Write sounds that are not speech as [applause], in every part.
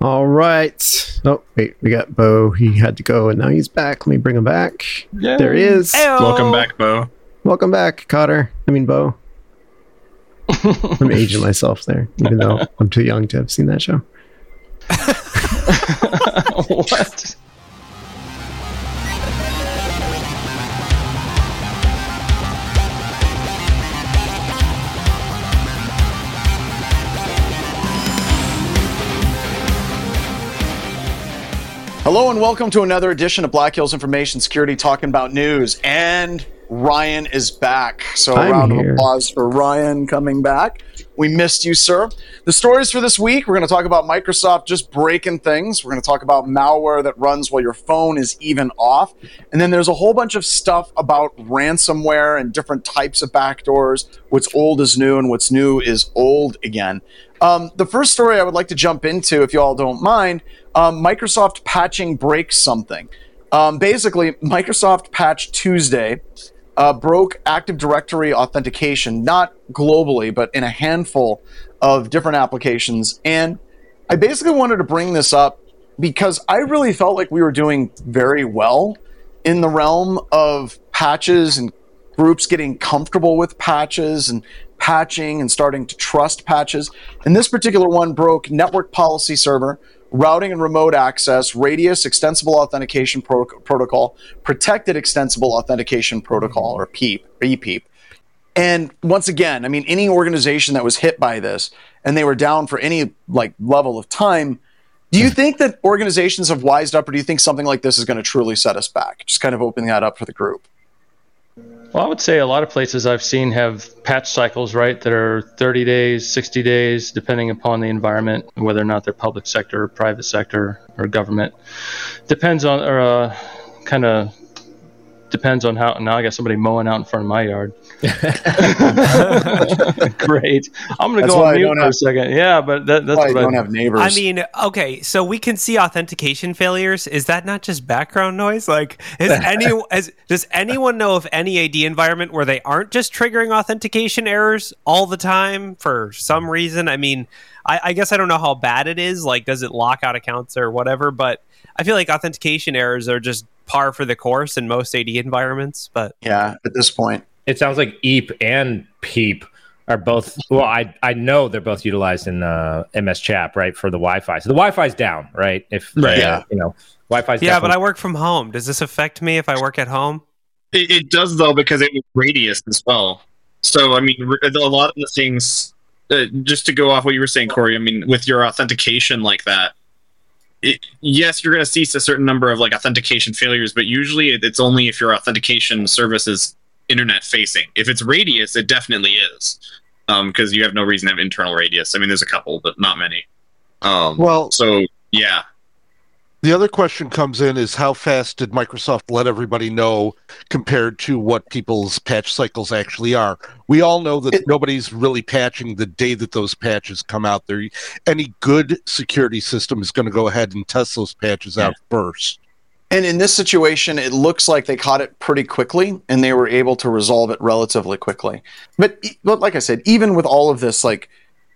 All right. Oh, wait, we got Bo. He had to go and now he's back. Let me bring him back. Yay. There he is. Ayo. Welcome back, Bo. Welcome back, Cotter. I mean, Bo. I'm aging myself there, even though [laughs] I'm too young to have seen that show. [laughs] what? Hello and welcome to another edition of Black Hills Information Security talking about news. And Ryan is back. So a I'm round here. of applause for Ryan coming back. We missed you, sir. The stories for this week, we're going to talk about Microsoft just breaking things. We're going to talk about malware that runs while your phone is even off. And then there's a whole bunch of stuff about ransomware and different types of backdoors. What's old is new and what's new is old again. Um, the first story I would like to jump into, if you all don't mind, um, Microsoft patching breaks something. Um, basically, Microsoft Patch Tuesday uh, broke Active Directory authentication, not globally, but in a handful of different applications. And I basically wanted to bring this up because I really felt like we were doing very well in the realm of patches and groups getting comfortable with patches and patching and starting to trust patches. And this particular one broke network policy server, routing and remote access, radius extensible authentication pro- protocol, protected extensible authentication protocol, or PEAP, or EPEEP. And once again, I mean, any organization that was hit by this and they were down for any like level of time, do you think that organizations have wised up, or do you think something like this is going to truly set us back? Just kind of opening that up for the group. Well, I would say a lot of places I've seen have patch cycles, right, that are 30 days, 60 days, depending upon the environment, whether or not they're public sector, private sector, or government. Depends on, or uh, kind of depends on how. Now I got somebody mowing out in front of my yard. [laughs] Great. I'm gonna go why on I mute don't for a second. Yeah, but that, that's Why what you don't I, have neighbors? I mean, okay, so we can see authentication failures. Is that not just background noise? Like, is [laughs] any as, does anyone know of any AD environment where they aren't just triggering authentication errors all the time for some reason? I mean, I, I guess I don't know how bad it is. Like, does it lock out accounts or whatever? But I feel like authentication errors are just par for the course in most AD environments. But yeah, at this point. It sounds like EAP and PEAP are both. Well, I I know they're both utilized in uh, MS-CHAP, right, for the Wi-Fi. So the Wi-Fi's down, right? If Right. Yeah. you know, Wi-Fi's yeah, but I work from home. Does this affect me if I work at home? It, it does though because it was radius as well. So I mean, a lot of the things. Uh, just to go off what you were saying, Corey. I mean, with your authentication like that, it, yes, you're going to see a certain number of like authentication failures, but usually it, it's only if your authentication service is internet facing. If it's radius, it definitely is, because you have no reason to have internal radius. I mean, there's a couple, but not many. Um, Well, so yeah, the other question comes in is how fast did Microsoft let everybody know compared to what people's patch cycles actually are? We all know that It- nobody's really patching the day that those patches come out there. Any good security system is going to go ahead and test those patches out first. And in this situation, it looks like they caught it pretty quickly and they were able to resolve it relatively quickly. But, but like I said, even with all of this, like,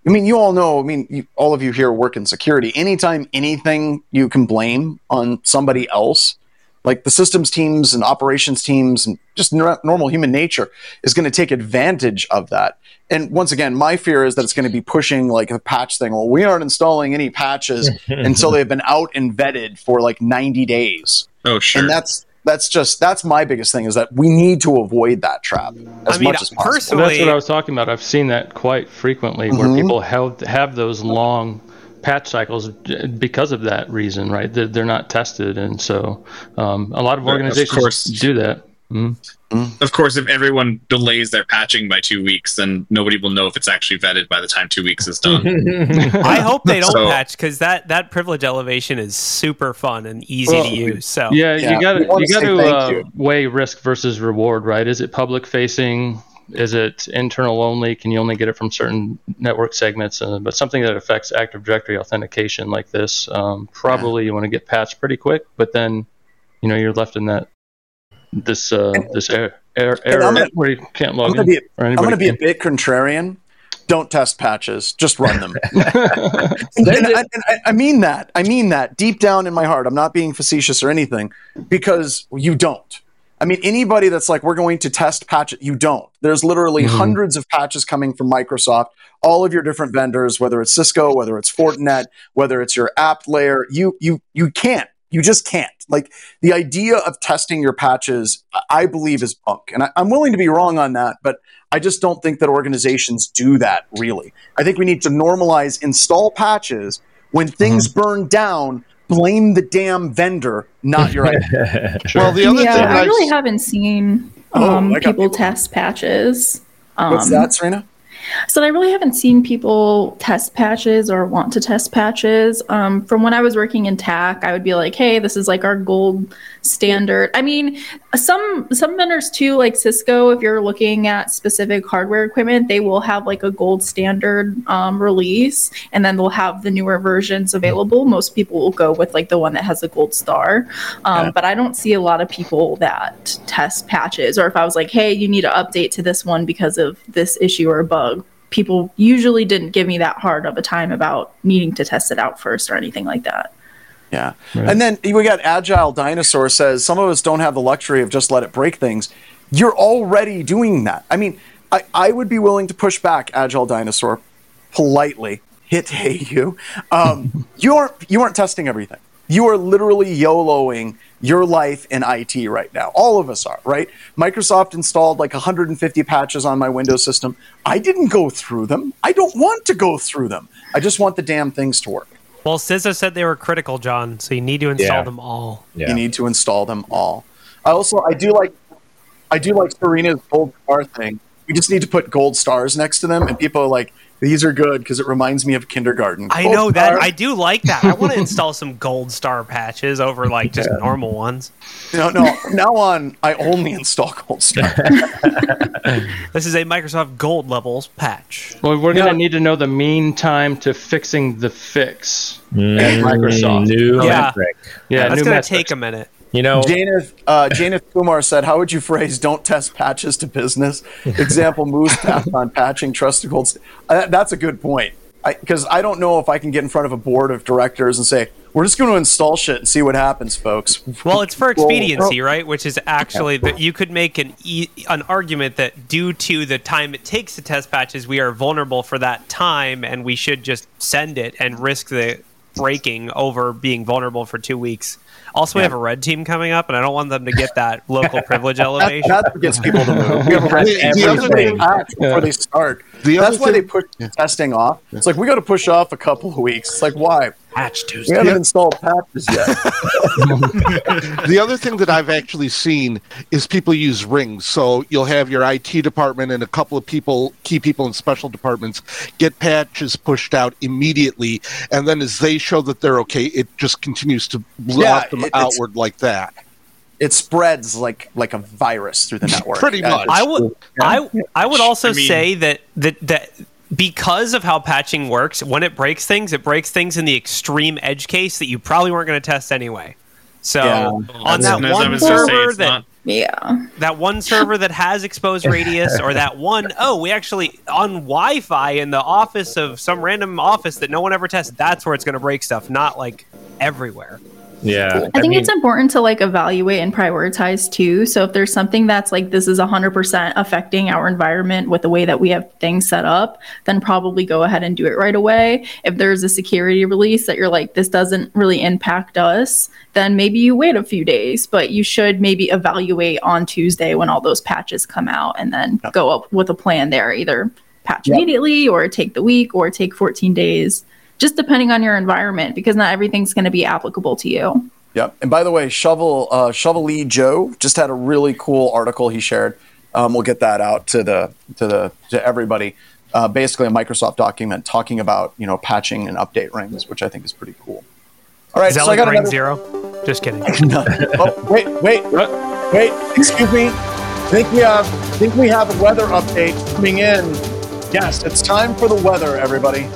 I mean, you all know, I mean, you, all of you here work in security. Anytime anything you can blame on somebody else, like the systems teams and operations teams and just nor- normal human nature is going to take advantage of that. And once again, my fear is that it's going to be pushing like the patch thing. Well, we aren't installing any patches [laughs] until they've been out and vetted for like 90 days. oh sure. And that's that's just that's my biggest thing is that we need to avoid that trap as I mean, much as possible. personally- Well, that's what I was talking about. I've seen that quite frequently where Mhm. people have have those long patch cycles because of that reason, right? They're, they're not tested, and so um, a lot of Right, of organizations do that. Mhm. Of course, if everyone delays their patching by two weeks, then nobody will know if it's actually vetted by the time two weeks is done. [laughs] I hope they don't So- patch because that that privilege elevation is super fun and easy Well, to use. So Yeah, Yeah, you got to you got to uh, weigh risk versus reward, right? Is it public facing? Is it internal only? Can you only get it from certain network segments? Uh, but something that affects Active Directory authentication like this, um, probably you want to get patched pretty quick. But then, you know, you're left in that this uh, this error, error, And I'm gonna- where you can't log I'm gonna in. be I'm going to be a bit contrarian. don't test patches. Just run them. [laughs] [laughs] and, and and I, I mean that. I mean that deep down in my heart. I'm not being facetious or anything because you don't. I mean, anybody that's like, we're going to test patches, you don't. There's literally Mhm. hundreds of patches coming from Microsoft, all of your different vendors, whether it's Cisco, whether it's Fortinet, whether it's your app layer. You you you can't. You just can't. Like the idea of testing your patches, I- believe, is bunk. And I, I'm willing to be wrong on that, but I just don't think that organizations do that really. I think we need to normalize install patches when things burn down. Blame the damn vendor, not your [laughs] IT. Well, the other yeah, thing I I've really haven't seen Oh, um, I got people people. test patches. Um, What's that, Serena? So I really haven't seen people test patches or want to test patches. Um, from when I was working in TAC, I would be like, "Hey, this is like our gold standard." I mean, some some vendors too, like Cisco. If you're looking at specific hardware equipment, they will have like a gold standard um, release, and then they'll have the newer versions available. Most people will go with like the one that has a gold star, um, Yeah. but I don't see a lot of people that test patches. Or if I was like, "Hey, you need to update to this one because of this issue or bug," people usually didn't give me that hard of a time about needing to test it out first or anything like that. Yeah. And then we got Agile Dinosaur says some of us don't have the luxury of just let it break things. You're already doing that. I mean, I, I would be willing to push back Agile Dinosaur politely. Hit hey you. Um, [laughs] you aren't you aren't testing everything. You are literally YOLOing your life in IT right now. All of us are, right? Microsoft installed like 150 patches on my Windows system. I didn't go through them. I don't want to go through them. I just want the damn things to work. Well, CISA said they were critical, John, so you need to install Yeah. them all. Yeah. you need to install them all. I also I do like I do like Serena's gold star thing. We just need to put gold stars next to them, and people are like, "These are good" because it reminds me of kindergarten. I Gold know that. star. I do like that. I want to install some gold star patches over like just normal ones. no no. Now on, I only install gold star. [laughs] This is a Microsoft Gold levels patch. Well, we're going to need to know the mean time to fixing the fix Mm, at Microsoft. New Yeah. metric. Yeah, That's new going metrics. to take a minute. You know, Janeth uh, Janeth Kumar said, "How would you phrase don't test patches to business?" Example: moves passed on patching. Trust the gold. Uh, that's a good point because I, don't know if I can get in front of a board of directors and say, "We're just going to install shit and see what happens, folks." Well, it's for expediency, right? Which is actually that you could make an e- an argument that due to the time it takes to test patches, we are vulnerable for that time, and we should just send it and risk the breaking over being vulnerable for two weeks. Also, we have a red team coming up, and I don't want them to get that [laughs] local privilege elevation. That, what gets people to move. [laughs] We have a red The- the team. other thing- before they start. The That's other why they thing- push testing off. It's like we got to push off a couple of weeks. It's like why? Patch We Tuesday. haven't installed patches yet. [laughs] the other thing that I've actually seen is people use rings. So you'll have your IT department and a couple of people, key people in special departments, get patches pushed out immediately, and then as they show that they're okay, it just continues to Yeah, them it- outward like that. it spreads like like a virus through the [laughs] network. Pretty Uh, much. I would I I would also I mean- say that that that because of how patching works, when it breaks things, it breaks things in the extreme edge case that you probably weren't going to test anyway. So Yeah. on that that's- I one was gonna say server that not- Yeah. that one server that has exposed radius or that one [laughs] oh we actually on wi-fi in the office of some random office that no one ever tests that's where it's going to break stuff not like everywhere yeah. I think mean, it's important to like evaluate and prioritize too. So if there's something that's like this is 100% affecting our environment with the way that we have things set up, then probably go ahead and do it right away. If there's a security release that you're like this doesn't really impact us, then maybe you wait a few days, but you should maybe evaluate on Tuesday when all those patches come out and then go up with a plan there either patch Yep. immediately or take the week or take 14 days. Just depending on your environment, because not everything's going to be applicable to you. Yep. And by the way, Shovel uh, Shovel Lee Joe just had a really cool article he shared. Um, we'll get that out to the to the to everybody. Uh, basically, a Microsoft document talking about you know patching and update rings, which I think is pretty cool. All right, is that so I like got ring another. zero just kidding [laughs] oh, wait, wait, wait! Excuse me. I think we have I think we have a weather update coming in. Yes, it's time for the weather, everybody.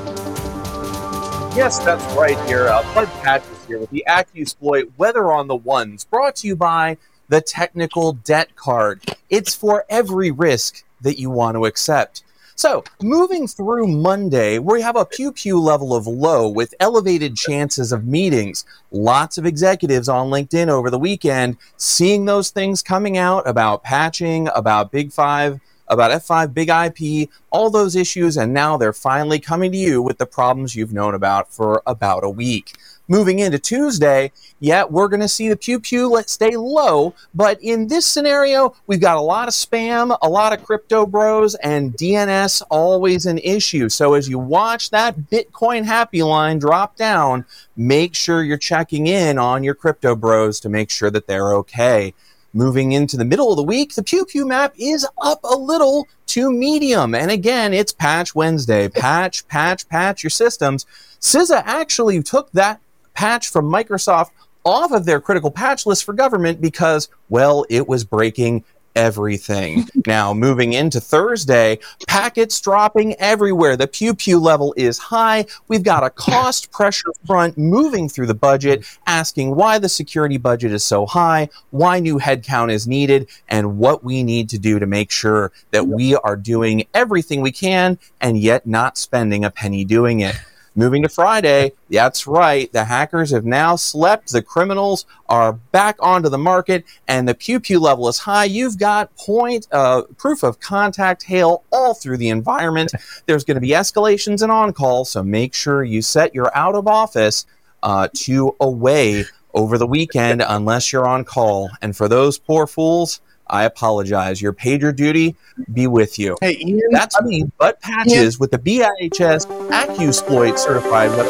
Yes, that's right here. Uh, Bud Patches here with the AccuSploit Weather on the Ones, brought to you by the Technical Debt Card. It's for every risk that you want to accept. So, moving through Monday, we have a pew pew level of low with elevated chances of meetings. Lots of executives on LinkedIn over the weekend seeing those things coming out about patching, about Big Five, about F5, Big IP, all those issues, and now they're finally coming to you with the problems you've known about for about a week moving into Tuesday, yeah, we're going to see the pew pew let stay low. But in this scenario, we've got a lot of spam, a lot of crypto bros, and DNS always an issue. So as you watch that Bitcoin happy line drop down, make sure you're checking in on your crypto bros to make sure that they're okay. Moving into the middle of the week, the Pew Pew map is up a little to medium. And again, it's Patch Wednesday. Patch, patch, patch your systems. CISA actually took that patch from Microsoft off of their critical patch list for government because, well, it was breaking everything. now, moving into Thursday, packets dropping everywhere. The pew pew level is high. We've got a cost pressure front moving through the budget, asking why the security budget is so high, why new headcount is needed, and what we need to do to make sure that we are doing everything we can and yet not spending a penny doing it. Moving to Friday, that's right. The hackers have now slept. The criminals are back onto the market, and the pew pew level is high. You've got point uh, proof of contact hail all through the environment. [laughs] There's going to be escalations and on call, so make sure you set your out of office uh, to away over the weekend unless you're on call. And for those poor fools, I apologize. Your pager duty be with you. Hey, Ian, That's me, Bud Patches with the BHIS AccuSploit certified web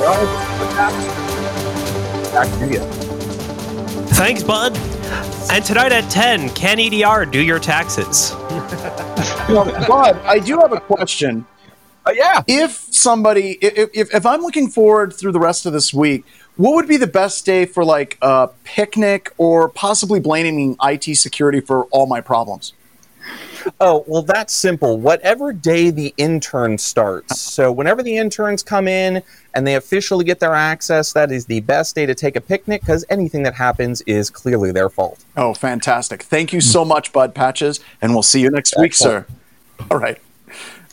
Back to you. Thanks, bud. And tonight at 10, can EDR do your taxes? [laughs] Well, Bud, I do have a question. Uh, yeah. If somebody, if, if, if I'm looking forward through the rest of this week, what would be the best day for like a picnic or possibly blaming IT security for all my problems? Oh, well, that's simple. Whatever day the intern starts. So, whenever the interns come in and they officially get their access, that is the best day to take a picnic because anything that happens is clearly their fault. Oh, fantastic. Thank you so much, Bud Patches, and we'll see you next week, sir. All right.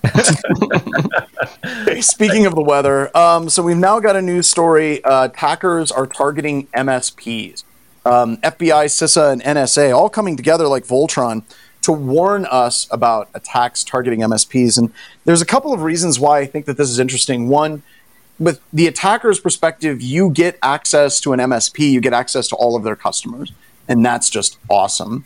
[laughs] Speaking of the weather, um, so we've now got a news story. Uh, attackers are targeting MSPs. Um, FBI, CISA, and NSA all coming together like Voltron to warn us about attacks targeting MSPs. And there's a couple of reasons why I think that this is interesting. One, with the attacker's perspective, you get access to an MSP, you get access to all of their customers, and that's just awesome.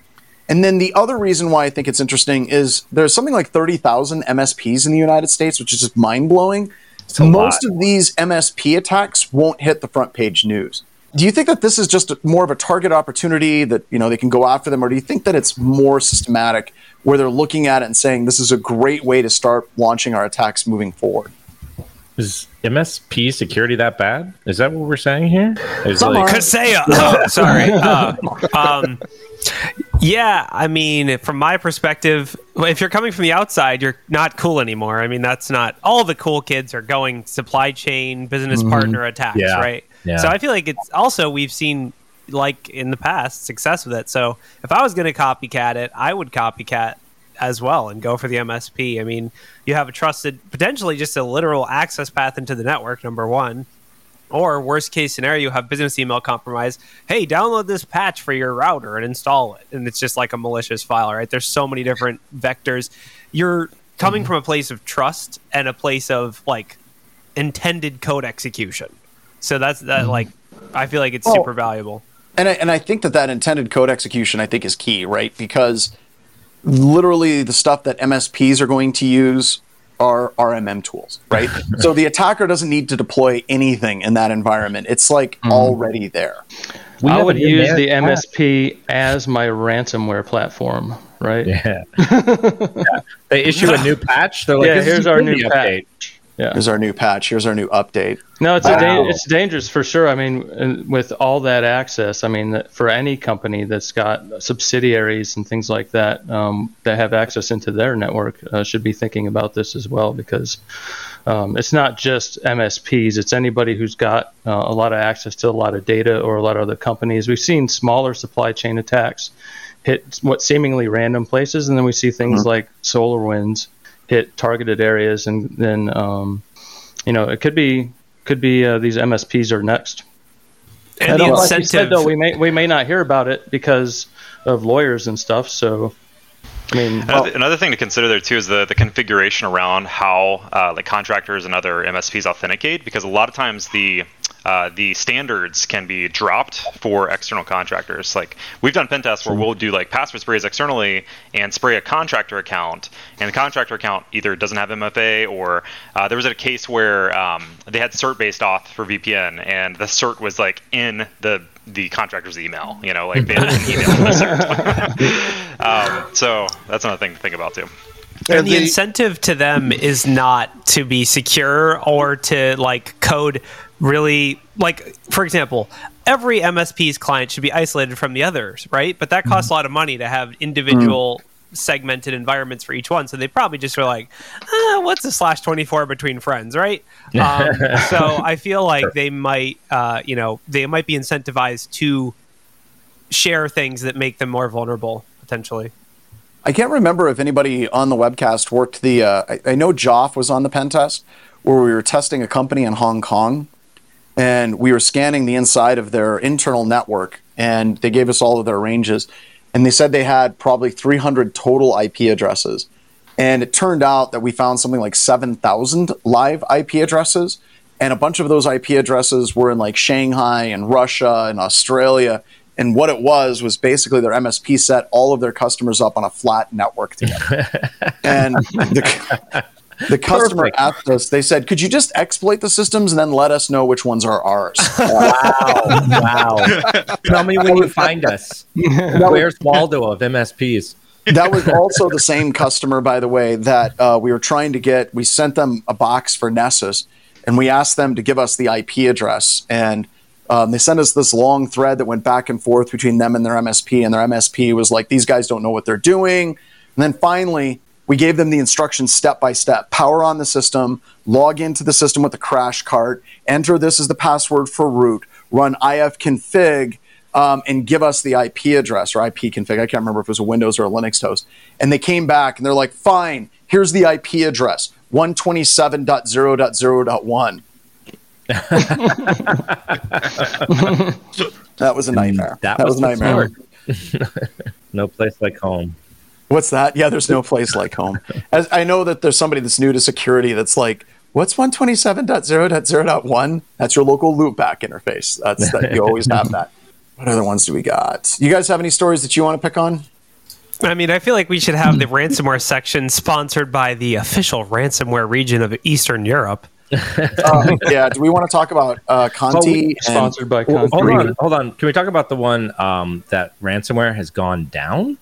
And then the other reason why I think it's interesting is there's something like 30,000 MSPs in the United States, which is just mind blowing. Most lot. of these MSP attacks won't hit the front page news. Do you think that this is just a, more of a target opportunity that you know they can go after them, or do you think that it's more systematic, where they're looking at it and saying this is a great way to start launching our attacks moving forward? Is MSP security that bad? Is that what we're saying here? Is Some like. Kaseya. Oh, sorry. [laughs] Uh, um, yeah, I mean, from my perspective, if you're coming from the outside, you're not cool anymore. I mean, that's not all the cool kids are going supply chain business mm-hmm. partner attacks, Yeah. right? Yeah. So I feel like it's also we've seen like in the past success with it. So if I was going to copycat it, I would copycat as well and go for the MSP. I mean, you have a trusted, potentially just a literal access path into the network. Number one. Or worst case scenario, you have business email compromise. Hey, download this patch for your router and install it. And it's just like a malicious file, right? There's so many different vectors. You're coming mm-hmm. from a place of trust and a place of like intended code execution. So that's that mm-hmm. like I feel like it's Well, super valuable. And I, and I think that that intended code execution I think is key, right? Because literally the stuff that MSPs are going to use are RMM tools, right? [laughs] so the attacker doesn't need to deploy anything in that environment. It's like mm-hmm. already there. we I would use the in-man- MSP as my ransomware platform, right? Yeah. Yeah. [laughs] They issue a new patch. They're like, Yeah, here's our new update. Yeah. Here's our new patch. Here's our new update. No, it's a Wow. dan- it's dangerous for sure. I mean, with all that access, I mean, for any company that's got subsidiaries and things like that um, that have access into their network, uh, should be thinking about this as well because um, it's not just MSPs; it's anybody who's got uh, a lot of access to a lot of data or a lot of other companies. We've seen smaller supply chain attacks hit what seemingly random places, and then we see things like SolarWinds hit targeted areas, and then um, you know it could be could be uh, these MSPs are next. And And the like you said, incentive, though, we may we may not hear about it because of lawyers and stuff. So, I mean, Another, another thing to consider there too is the, the configuration around how uh, like contractors and other MSPs authenticate, because a lot of times the uh, the standards can be dropped for external contractors. Like we've done pen tests where we'll do like password sprays externally and spray a contractor account, and the contractor account either doesn't have MFA or uh, there was a case where um, they had cert based auth for VPN, and the cert was like in the the contractor's email. You know, like they had an email the cert. [laughs] um, so that's another thing to think about too. and the incentive to them is not to be secure or to like code really like for example every msp's client should be isolated from the others right? But that costs a lot of money to have individual segmented environments for each one. So they probably just were like ah, what's a slash 24 between friends right? Um, so [laughs] i feel like they might uh, you know they might be incentivized to share things that make them more vulnerable potentially. I can't remember if anybody on the webcast worked the. Uh, I, I know Joff was on the pen test where we were testing a company in Hong Kong, and we were scanning the inside of their internal network, and they gave us all of their ranges, and they said they had probably 300 total IP addresses, and it turned out that we found something like 7,000 live IP addresses, and a bunch of those IP addresses were in like Shanghai and Russia and Australia. And what it was was basically their MSP set all of their customers up on a flat network together. [laughs] and the, the [laughs] customer Perfect. asked us, they said, could you just exploit the systems and then let us know which ones are ours? [laughs] Wow. wow. Tell me when you find us. Where's Waldo of MSPs? that was also the same customer, by the way, that uh, we were trying to get. We sent them a box for Nessus, and we asked them to give us the IP address. And um, they sent us this long thread that went back and forth between them and their MSP. And their MSP was like, "These guys don't know what they're doing." And then finally, we gave them the instructions step by step: power on the system, log into the system with the crash cart, enter this as the password for root, run ifconfig um, and give us the IP address or IP config. I can't remember if it was a Windows or a Linux host. And they came back and they're like, fine, here's the IP address 127.0.0.1. [laughs] that was a nightmare. That, That, was, was, a nightmare. [laughs] no place like home. What's that? Yeah, there's no place like home. [laughs] As I know that there's somebody that's new to security that's like, what's 127.0.0.1? That's your local loopback interface. That's that you always have [laughs] that. What other ones do we got? You guys have any stories that you want to pick on? I mean, I feel like we should have the ransomware section sponsored by the official ransomware region of Eastern Europe. [laughs] Um, yeah, do we want to talk about uh, Conti? and- sponsored by Conti. hold on, hold on. Can we talk about the one um, that ransomware has gone down?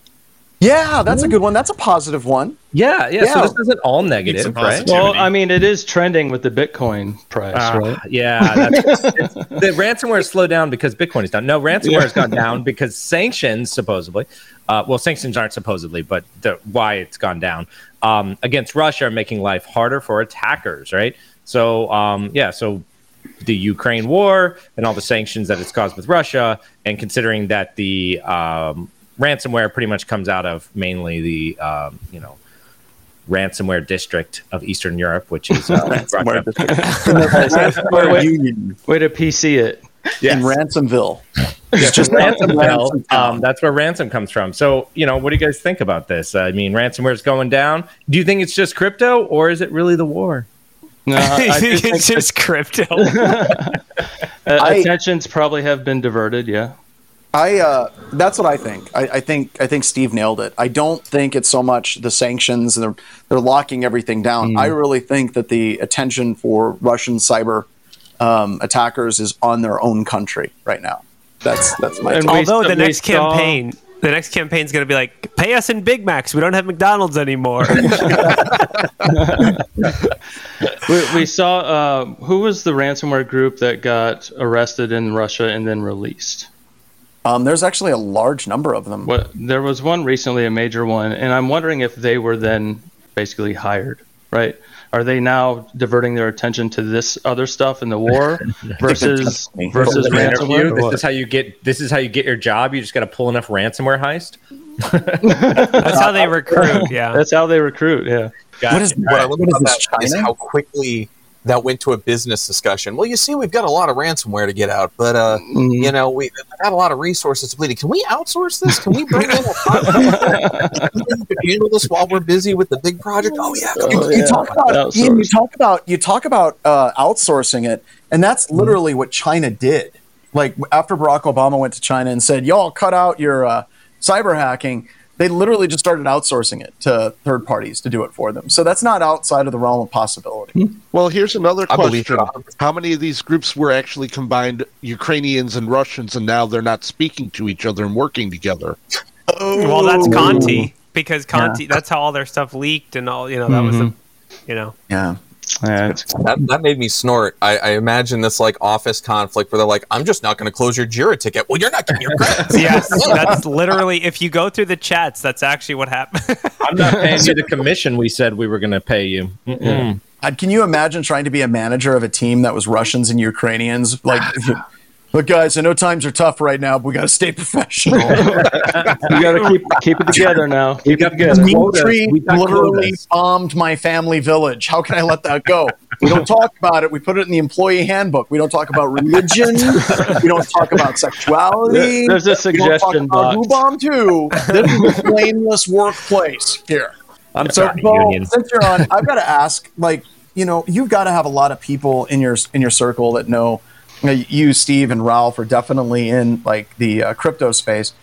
Yeah, that's a good one. That's a positive one. Yeah, yeah. So this isn't all negative, some right? Well, I mean, it is trending with the Bitcoin price, Uh, right? Yeah, that's, it's, the ransomware slowed down because Bitcoin is down. No, ransomware has gone down because sanctions, supposedly, uh, well, sanctions aren't supposedly, but the, why it's gone down um, against Russia are making life harder for attackers, right? So, um, yeah, so the Ukraine war and all the sanctions that it's caused with Russia, and considering that the um, ransomware pretty much comes out of mainly the, um, you know, ransomware district of Eastern Europe, which is uh, [laughs] Russia. Ransomware [laughs] [laughs] wait. Union Way to PC it. in Ransomville. It's just Ransomville. Ransom Um, that's where ransom comes from. So, you know, what do you guys think about this? I mean, ransomware is going down. Do you think it's just crypto, or is it really the war? No, I think it's just crypto. uh, I- attentions probably have been diverted. Yeah. I uh, that's what I think. I, I think I think Steve nailed it. I don't think it's so much the sanctions and they're they're locking everything down. I really think that the attention for Russian cyber um, attackers is on their own country right now. That's that's my And take. Although the we next saw- campaign, the next campaign is going to be like, pay us in Big Macs. We don't have McDonald's anymore. [laughs] We, we saw uh, who was the ransomware group that got arrested in Russia and then released. Um, there's actually a large number of them. What there was one recently, a major one, and I'm wondering if they were then basically hired, right? Are they now diverting their attention to this other stuff in the war [laughs] [laughs] versus versus ransomware? This what? is how you get. This is how you get your job. You just got to pull enough ransomware heist. [laughs] That's how they recruit. Yeah. That's how they recruit. Yeah. What is what I love what is about this, that is China? how quickly that went to a business discussion. Well, you see, we've got a lot of ransomware to get out, but uh, Mm-hmm. you know, we have got a lot of resources depleted. Can we outsource this? Can we bring in a contractor who can handle this while we're busy with the big project? Oh yeah, come you, on. you talk about Ian, you talk about you talk about uh, outsourcing it, and that's Mm-hmm. literally what China did. Like after Barack Obama went to China and said, "Y'all cut out your uh, cyber hacking," they literally just started outsourcing it to third parties to do it for them. So that's not outside of the realm of possibility. Hmm. Well, here's another question. How many of these groups were actually combined Ukrainians and Russians, and now they're not speaking to each other and working together? Oh. Well, that's Conti because Conti. That's how all their stuff leaked and all. You know, that was the. Mm-hmm. You know, Yeah. Yeah, That, that made me snort. I, I imagine this like office conflict where they're like, "I'm just not going to close your Jira ticket." Well, you're not getting your credits. [laughs] yes, that's literally. If you go through the chats, that's actually what happened. [laughs] I'm not paying you the commission we said we were going to pay you. Mm-mm. Can you imagine trying to be a manager of a team that was Russians and Ukrainians? Like, [laughs] look, guys, I know times are tough right now, but we got to stay professional. you got to keep keep it together now. Keep it together. Dimitri We got literally quotas. bombed my family village. How can I let that go? We don't talk about it. We put it in the employee handbook. We don't talk about religion. we don't talk about sexuality. There's a we don't talk suggestion about who bombed who. This is a blameless workplace here. I'm So, sorry, Bo, since you're on, I've got to ask, like, you know, you've got to have a lot of people in your in your circle that know, you, know, you Steve, and Ralph are definitely in like the uh, crypto space.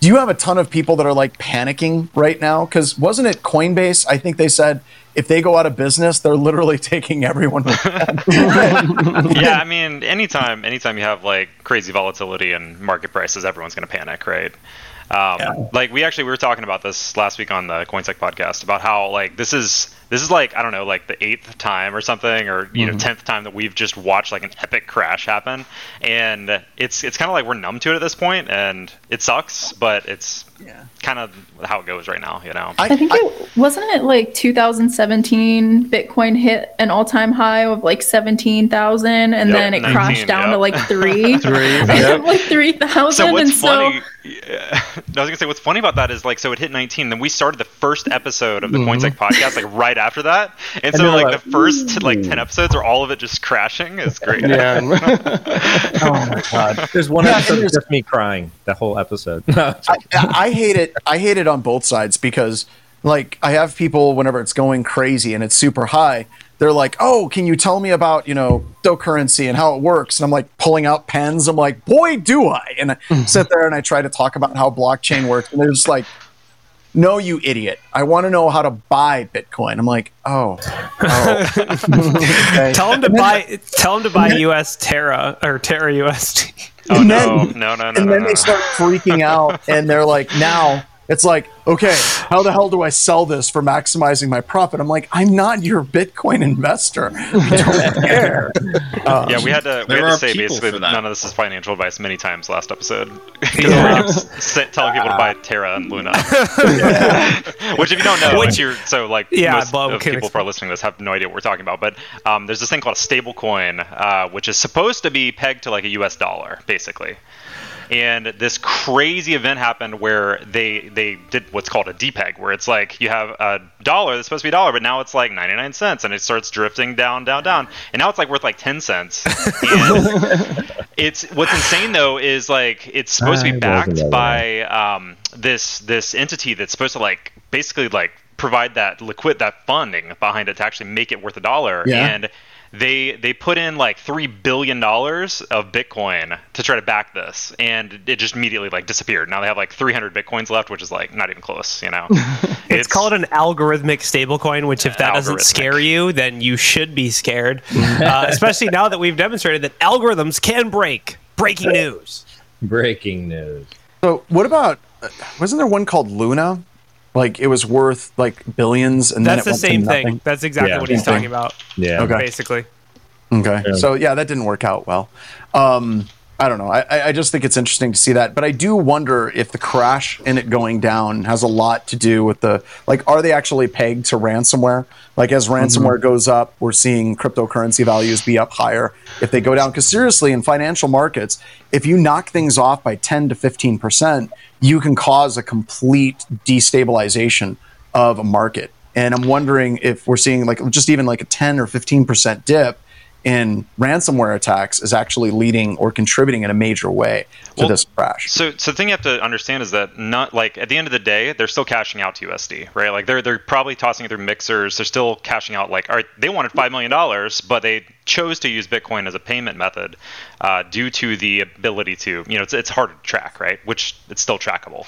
Do you have a ton of people that are like panicking right now? Because wasn't it Coinbase? I think they said if they go out of business, they're literally [laughs] taking everyone. [laughs] yeah, I [laughs] mean, anytime anytime you have like crazy volatility and market prices, everyone's going to panic, right? Um, Like we actually we were talking about this last week on the CoinSec podcast about how like this is this is like I don't know like the eighth time or something or you know mm-hmm. tenth time that we've just watched like an epic crash happen, and it's it's kind of like we're numb to it at this point, and it sucks, but it's kind of how it goes right now, you know. I think it wasn't it like 2017 Bitcoin hit an all-time high of like 17,000 and Yep, then it 19, crashed down to like 3 [laughs] Three, [laughs] yep. like 3,000 So what's and so? Yeah, [laughs] I was gonna say what's funny about that is like so it hit 19, then we started the first episode of the mm-hmm. CoinSec podcast like right after that, and, so you're like, like, the first like 10 episodes are all of it just crashing. It's great. [laughs] Yeah. [laughs] oh my god! There's one Yeah, episode and just me crying. The whole episode. [laughs] I, I hate it. I hate it on both sides because, like, I have people whenever it's going crazy and it's super high, they're like, "Oh, can you tell me about you know cryptocurrency and how it works?" And I'm like pulling out pens. I'm like, "Boy, do I!" And I sit there and I try to talk about how blockchain works, and they're just like. No, you idiot! I want to know how to buy Bitcoin. I'm like, oh, oh. Okay. [laughs] tell them to buy. Tell them to buy US Terra or Terra USD. Oh And no, then- no, no, no, and no, then no. they start freaking out and they're like now it's like okay how the hell do i sell this for maximizing my profit i'm like i'm not your bitcoin investor [laughs] i don't care Uh, [laughs] Yeah, we had to we had to say basically that that. none of this is financial advice many times last episode. 'Cause [laughs] Yeah. we telling people to buy Terra and Luna. Which, if you don't know, Which- if you're so like Yeah, most of can people who are listening to this have no idea what we're talking about. But um, there's this thing called a stable coin, uh, which is supposed to be pegged to like a U.S. dollar, basically. And this crazy event happened where they they did what's called a depeg, where it's like you have a dollar that's supposed to be a dollar, but now it's like 99 cents, and it starts drifting down, down, down, and now it's like worth like 10 cents. [laughs] And it's what's insane though is like it's supposed to be backed by um, this this entity that's supposed to like basically like provide that liquid that funding behind it to actually make it worth a dollar Yeah. and they they put in like three billion dollars of Bitcoin to try to back this, and it just immediately like disappeared. Now they have like 300 bitcoins left, which is like not even close. You know, [laughs] It's, called an algorithmic stablecoin, which if that doesn't scare you, then you should be scared. [laughs] uh, especially now that we've demonstrated that algorithms can break. Breaking news. Breaking news. so what about uh, wasn't there one called luna like it was worth like billions and That's then the it went to same thing. That's exactly Yeah. what he's Same talking about, Yeah. Okay. basically. Okay. Yeah. So yeah, that didn't work out well. Um, I don't know. I- I, just think it's interesting to see that, but I do wonder if the crash in it going down has a lot to do with the like, are they actually pegged to ransomware? Like as ransomware mm-hmm. goes up, we're seeing cryptocurrency values be up higher. If they go down, because seriously, in financial markets, if you knock things off by ten to fifteen percent, you can cause a complete destabilization of a market. And I'm wondering if we're seeing like just even like a 10 or 15% dip in ransomware attacks is actually leading or contributing in a major way to Well, this crash. So, so the thing you have to understand is that not like at the end of the day, they're still cashing out to USD, right? Like they're they're probably tossing it through mixers. They're still cashing out. Like, all right, they wanted five million dollars, but they chose to use Bitcoin as a payment method uh, due to the ability to, you know, it's it's hard to track, right? Which it's still trackable.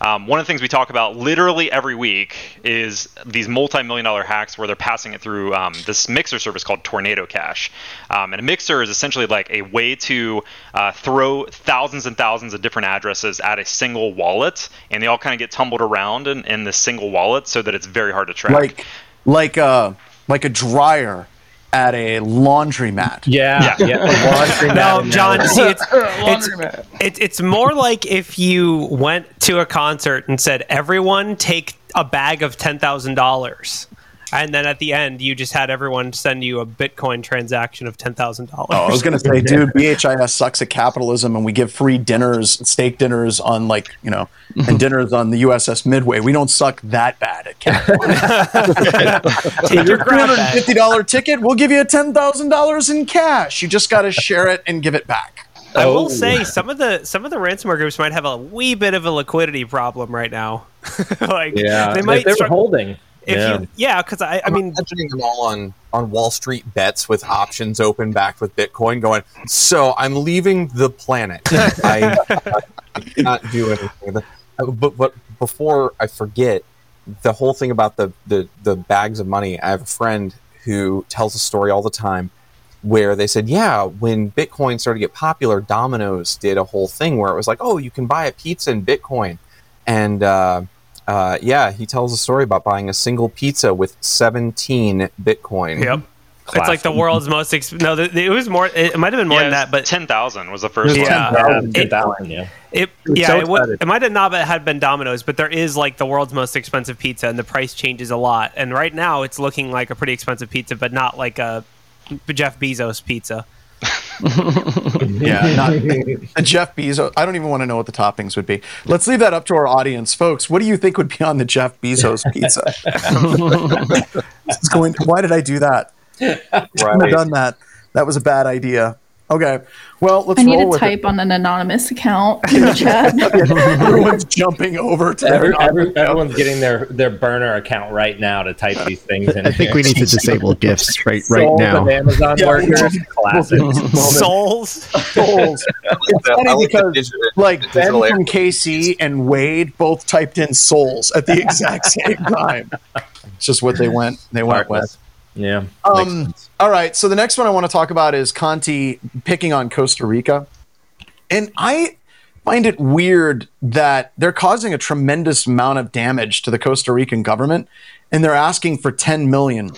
Um, one of the things we talk about literally every week is these multi-million dollar hacks where they're passing it through um, this mixer service called Tornado Cash. Um, and a mixer is essentially like a way to uh, throw thousands and thousands of different addresses at a single wallet, and they all kind of get tumbled around in, in this single wallet so that it's very hard to track. Like like a like a dryer at a laundromat. Yeah, yeah. the laundry mat No, John. See, it's [laughs] it's, it's it's more like if you went to a concert and said, "Everyone take a bag of ten thousand dollars," and then at the end you just had everyone send you a Bitcoin transaction of ten thousand Oh, I was gonna say, dude, BHIS sucks at capitalism, and we give free dinners, steak dinners on like you know, and [laughs] dinners on the USS Midway. We don't suck that bad at capitalism. [laughs] Take your Three grab hundred and bag. fifty dollar ticket, we'll give you a ten thousand dollars in cash. You just got to share it and give it back. I Oh. will say some of the some of the ransomware groups might have a wee bit of a liquidity problem right now. [laughs] like Yeah, they might they're strugg- holding. If yeah. you yeah, because I I I'm mean imagining them all on on Wall Street bets with options open back with Bitcoin, going. So I'm leaving the planet. [laughs] I, I cannot do anything. Uh, But but before I forget, the whole thing about the the the bags of money. I have a friend who tells a story all the time where they said, yeah, when Bitcoin started to get popular, Domino's did a whole thing where it was like, oh, you can buy a pizza in Bitcoin, and uh, uh, yeah, he tells a story about buying a single pizza with 17 Bitcoin. yep. It's like the world's most ex- no. th- It was more. It might have been more yeah, than that, but ten thousand was the first Yeah. one. Yeah, It- 10,000, yeah. It was yeah, so it, would, excited. it might have not been- had been Domino's, but there is like the world's most expensive pizza, and the price changes a lot. And right now, it's looking like a pretty expensive pizza, but not like a Jeff Bezos pizza. [laughs] Yeah, not, and Jeff Bezos. I don't even want to know what the toppings would be. Let's leave that up to our audience, folks. What do you think would be on the Jeff Bezos [laughs] pizza? It's going. Why did I do that? Shouldn't have done that. That was a bad idea. Okay. Well, let's I need roll to with type on an anonymous account in the [laughs] chat. Everyone's jumping over to Every, their every, everyone's getting their, their burner account right now to type these things in. I think we need to disable gifts right right Souls now. of Amazon Yeah, workers, classic. [laughs] Souls. souls. It's funny like because digital- like Ben digital from KC and Wade both typed in souls at the exact [laughs] same time. It's just what they went. They went with. Yeah. Um, all right. So the next one I want to talk about is Conti picking on Costa Rica. And I find it weird that they're causing a tremendous amount of damage to the Costa Rican government and they're asking for 10 million.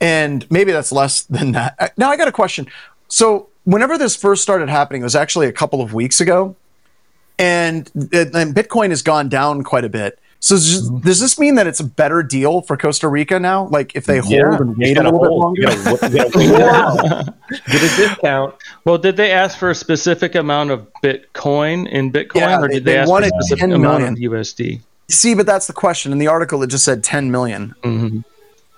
And maybe that's less than that. Uh, Now I got a question. So whenever this first started happening, it was actually a couple of weeks ago. And, and Bitcoin has gone down quite a bit. So does, does this mean that it's a better deal for Costa Rica now? Like if they hold Yeah, and wait a gotta little bit longer? You gotta, gotta it out. [laughs] Get a discount. Well, did they ask for a specific amount of Bitcoin in Bitcoin, Yeah, or they- did they they, ask for a specific 10 amount million. of USD? See, but that's the question. In the article, it just said 10 million. Mm-hmm.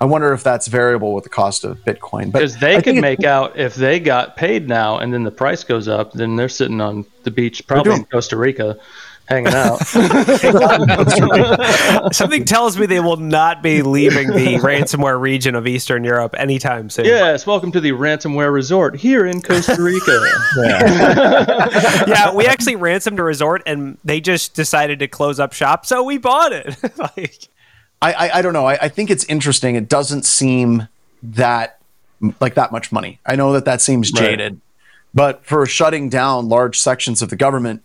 I wonder if that's variable with the cost of Bitcoin. Because they I could make out if they got paid now, and then the price goes up, then they're sitting on the beach, probably doing- in Costa Rica, hanging out. [laughs] [laughs] Something tells me they will not be leaving the ransomware region of Eastern Europe anytime soon. yes, welcome to the ransomware resort here in Costa Rica. [laughs] yeah, we actually ransomed a resort and they just decided to close up shop, so we bought it. like, I, I, I don't know. I, I think it's interesting. It doesn't seem that like that much money. I know that that seems Right. jaded, but for shutting down large sections of the government,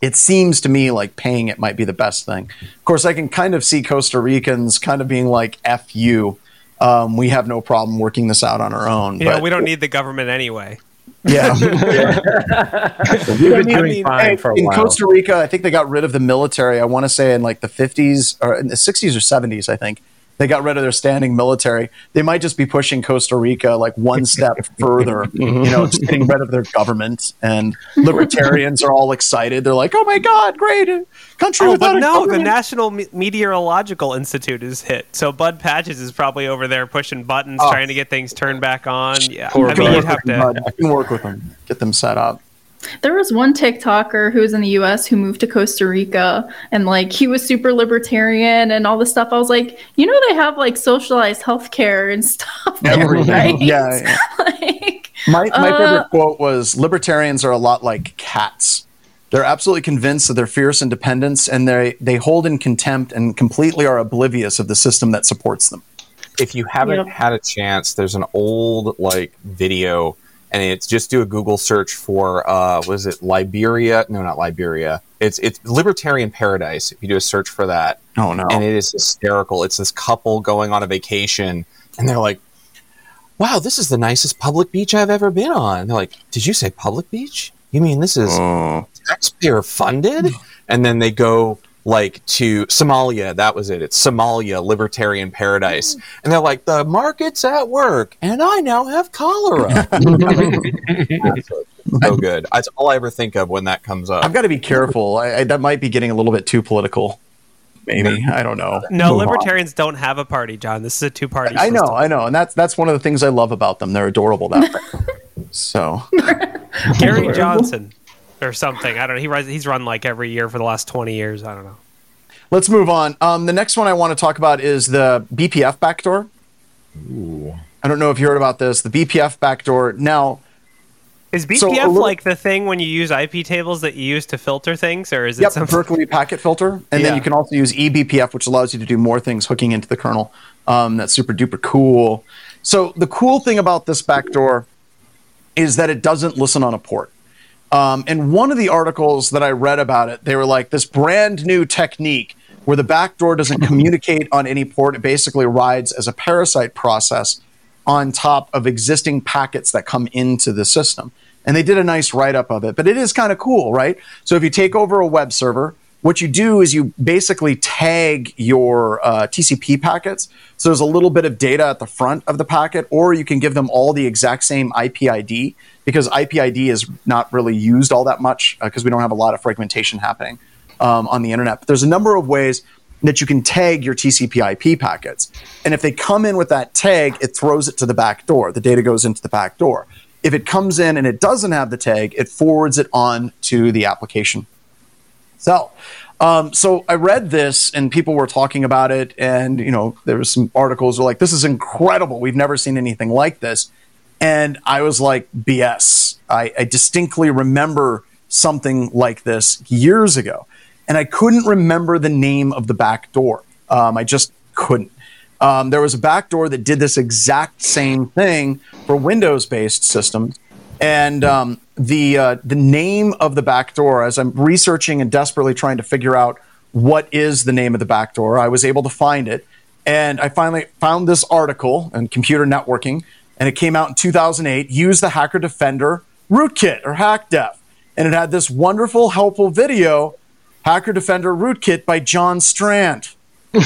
it seems to me like paying it might be the best thing. Of course, I can kind of see Costa Ricans kind of being like, "F you." Um, we have no problem working this out on our own. you know, but we don't need the government anyway. yeah. [laughs] We've been doing mean, fine for a in while. Costa Rica, I think they got rid of the military. I want to say in like the 50s or in the 60s or 70s, I think. They got rid of their standing military. They might just be pushing Costa Rica like one step [laughs] further, you know, just getting rid of their government. And libertarians are all excited. They're like, oh my God, great. Country Oh, without but a no, the. National Me- Meteorological Institute is hit. So Bud Patches is probably over there pushing buttons, Oh. trying to get things turned back on. Yeah, Poor I mean, you'd have to. Bud. I can work with them, get them set up. There was one TikToker who was in the US who moved to Costa Rica and like he was super libertarian and all this stuff. I was like, you know, they have like socialized healthcare and [laughs] stuff. there, right? Yeah, [laughs] yeah. like, My, my Uh, favorite quote was libertarians are a lot like cats. They're absolutely convinced of their fierce independence and they, they hold in contempt and completely are oblivious of the system that supports them. if you haven't Yep. had a chance, there's an old like video, and it's just do a Google search for uh, what is it, Liberia? No, not Liberia. It's it's Libertarian Paradise. If you do a search for that, Oh, no. and it is hysterical. It's this couple going on a vacation, and they're like, "Wow, this is the nicest public beach I've ever been on." they're like, "Did you say public beach? You mean this is taxpayer funded?" [laughs] and then they go like to Somalia. That was it. It's Somalia Libertarian Paradise, mm. and they're like, "The market's at work, and I now have cholera." [laughs] so good. That's all I ever think of when that comes up. I've got to be careful. I, I, that might be getting a little bit too political. Maybe. I don't know. No, Move on. libertarians don't have a party, John. This is a two-party. I know. I know. And that's that's one of the things I love about them. They're adorable that way. So Gary Johnson or something. I don't know. He runs, he's run like every year for the last twenty years. I don't know. let's move on. Um, the next one I want to talk about is the BPF backdoor. Ooh. I don't know if you heard about this. The BPF backdoor. Now, Is BPF So little- like the thing when you use IP tables that you use to filter things, or is it yep, something? Berkeley packet filter, and Yeah. then you can also use eBPF, which allows you to do more things hooking into the kernel. Um, that's super duper cool. So the cool thing about this backdoor is that it doesn't listen on a port. Um, and one of the articles that I read about it, they were like this brand new technique where the backdoor doesn't communicate on any port. It basically rides as a parasite process on top of existing packets that come into the system. And they did a nice write up of it, but it is kind of cool, right? So if you take over a web server, what you do is you basically tag your uh, TCP packets. So there's a little bit of data at the front of the packet, or you can give them all the exact same IP ID because IP ID is not really used all that much because we don't have a lot of fragmentation happening um, on the internet. But there's a number of ways that you can tag your TCP IP packets. And if they come in with that tag, it throws it to the back door. The data goes into the back door. If it comes in and it doesn't have the tag, it forwards it on to the application. So, um, so I read this and people were talking about it, and you know there was some articles were like, "This is incredible. We've never seen anything like this." And I was like, "BS." I, I distinctly remember something like this years ago, and I couldn't remember the name of the back door. Um, I just couldn't. Um, there was a backdoor that did this exact same thing for Windows-based systems, and um, the uh, the name of the backdoor, as I'm researching and desperately trying to figure out what is the name of the backdoor, I was able to find it, and I finally found this article in Computer Networking, and it came out in 2008. Use the Hacker Defender rootkit or HackDef, and it had this wonderful, helpful video, Hacker Defender rootkit by John Strand. [laughs]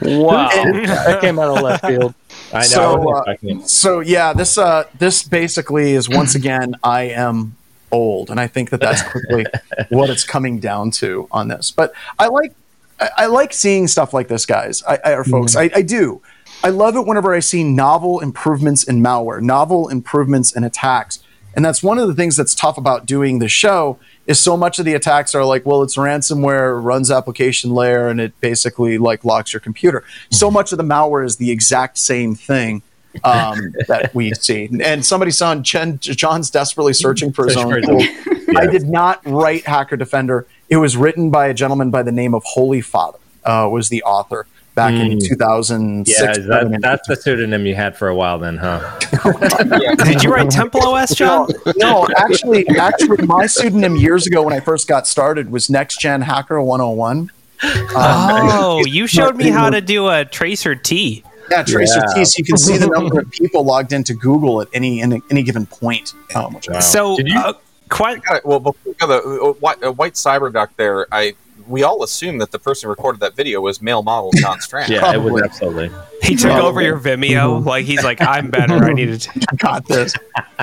Wow. that came out of left field. I know. So, uh. So yeah, this uh, this basically is once [clears throat] again I am old, and I think that that's quickly [laughs] what it's coming down to on this. But I like I, I like seeing stuff like this, guys, I, I, or folks. I, I do. I love it whenever I see novel improvements in malware, novel improvements in attacks, and that's one of the things that's tough about doing the show. Is so much of the attacks are like, well, it's ransomware, runs application layer, and it basically like locks your computer. So much of the malware is the exact same thing um, [laughs] that we see. And somebody saw Chen, John's desperately searching for his own. tool. [laughs] I did not write Hacker Defender. It was written by a gentleman by the name of Holy Father. Uh, was the author back in 2006. Yeah, that, that's the pseudonym you had for a while, then, huh? [laughs] Did you write Temple OS, John? no, actually, actually, my pseudonym years ago when I first got started was Next Gen Hacker 101. Oh, you showed me how to do a tracer T. Yeah, Tracer Yeah. T, so you can see the number of people logged into Google at any any, any given point. Um, which I- So, Did you- uh, quite. Got it. Well, before we go, the uh, white, uh, white cyber duck there, I we all assume that the person who recorded that video was male model John [laughs] Strand. Yeah, it was absolutely. He took Probably. over your Vimeo. Like he's like, I'm better. I need to. [laughs] I got this.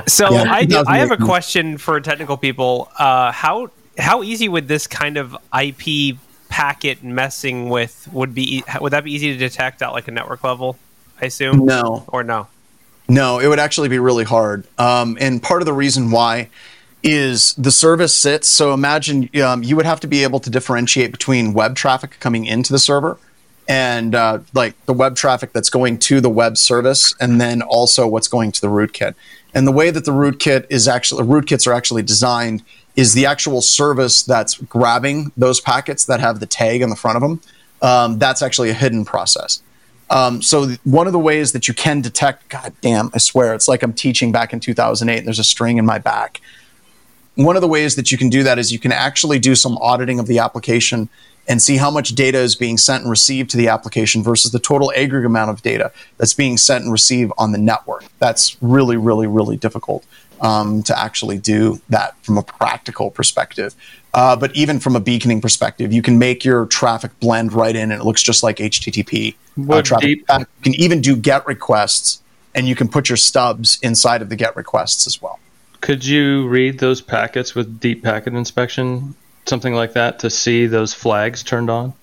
So Yeah, I, do, I have a question for technical people. Uh, how how easy would this kind of IP packet messing with would be? Would that be easy to detect at like a network level? I assume No, or no. No, it would actually be really hard. Um, and part of the reason why is the service sits. So imagine um, you would have to be able to differentiate between web traffic coming into the server and uh, like the web traffic that's going to the web service, and then also what's going to the rootkit. And the way that the rootkit is actually rootkits are actually designed is the actual service that's grabbing those packets that have the tag on the front of them. Um, that's actually a hidden process. Um, so one of the ways that you can detect, God damn, I swear, it's like I'm teaching back in 2008 and there's a string in my back. One of the ways that you can do that is you can actually do some auditing of the application and see how much data is being sent and received to the application versus the total aggregate amount of data that's being sent and received on the network. That's really, really, really difficult um, to actually do that from a practical perspective. Uh, but even from a beaconing perspective, you can make your traffic blend right in and it looks just like HTTP uh, traffic. deep- You can even do GET requests and you can put your stubs inside of the GET requests as well. Could you read those packets with deep packet inspection, something like that, to see those flags turned on?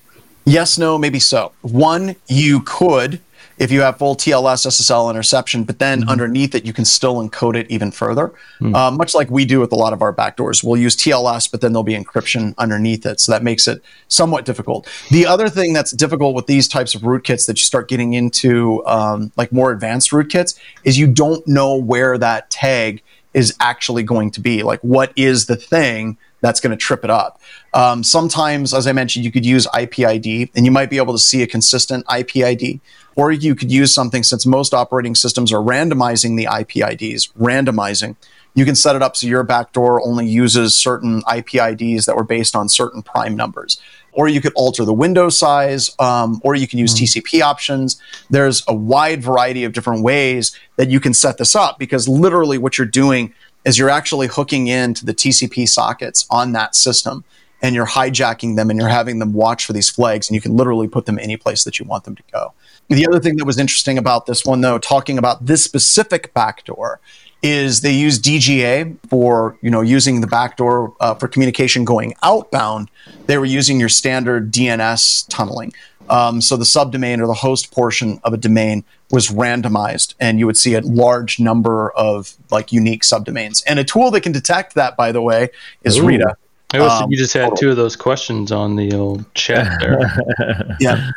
Yes, no, maybe so. One, you could if you have full TLS SSL interception, but then underneath it, you can still encode it even further, uh, much like we do with a lot of our backdoors. We'll use TLS, but then there'll be encryption underneath it. So that makes it somewhat difficult. The other thing that's difficult with these types of rootkits that you start getting into, um, like more advanced rootkits, is you don't know where that tag is actually going to be. Like, what is the thing that's going to trip it up? Um, sometimes, as I mentioned, you could use IPID and you might be able to see a consistent IPID. Or you could use something since most operating systems are randomizing the IPIDs, randomizing. You can set it up so your backdoor only uses certain IPIDs that were based on certain prime numbers. Or you could alter the window size, um, or you can use TCP options. There's a wide variety of different ways that you can set this up because literally what you're doing is you're actually hooking into the TCP sockets on that system and you're hijacking them and you're having them watch for these flags and you can literally put them any place that you want them to go. The other thing that was interesting about this one though, talking about this specific backdoor, is they use DGA for you know using the backdoor uh, for communication going outbound. They were using your standard DNS tunneling. Um, so the subdomain or the host portion of a domain was randomized, and you would see a large number of like unique subdomains. And a tool that can detect that, by the way, is Ooh. Rita. I Um, you just had two of those questions on the old chat there. [laughs] Yeah.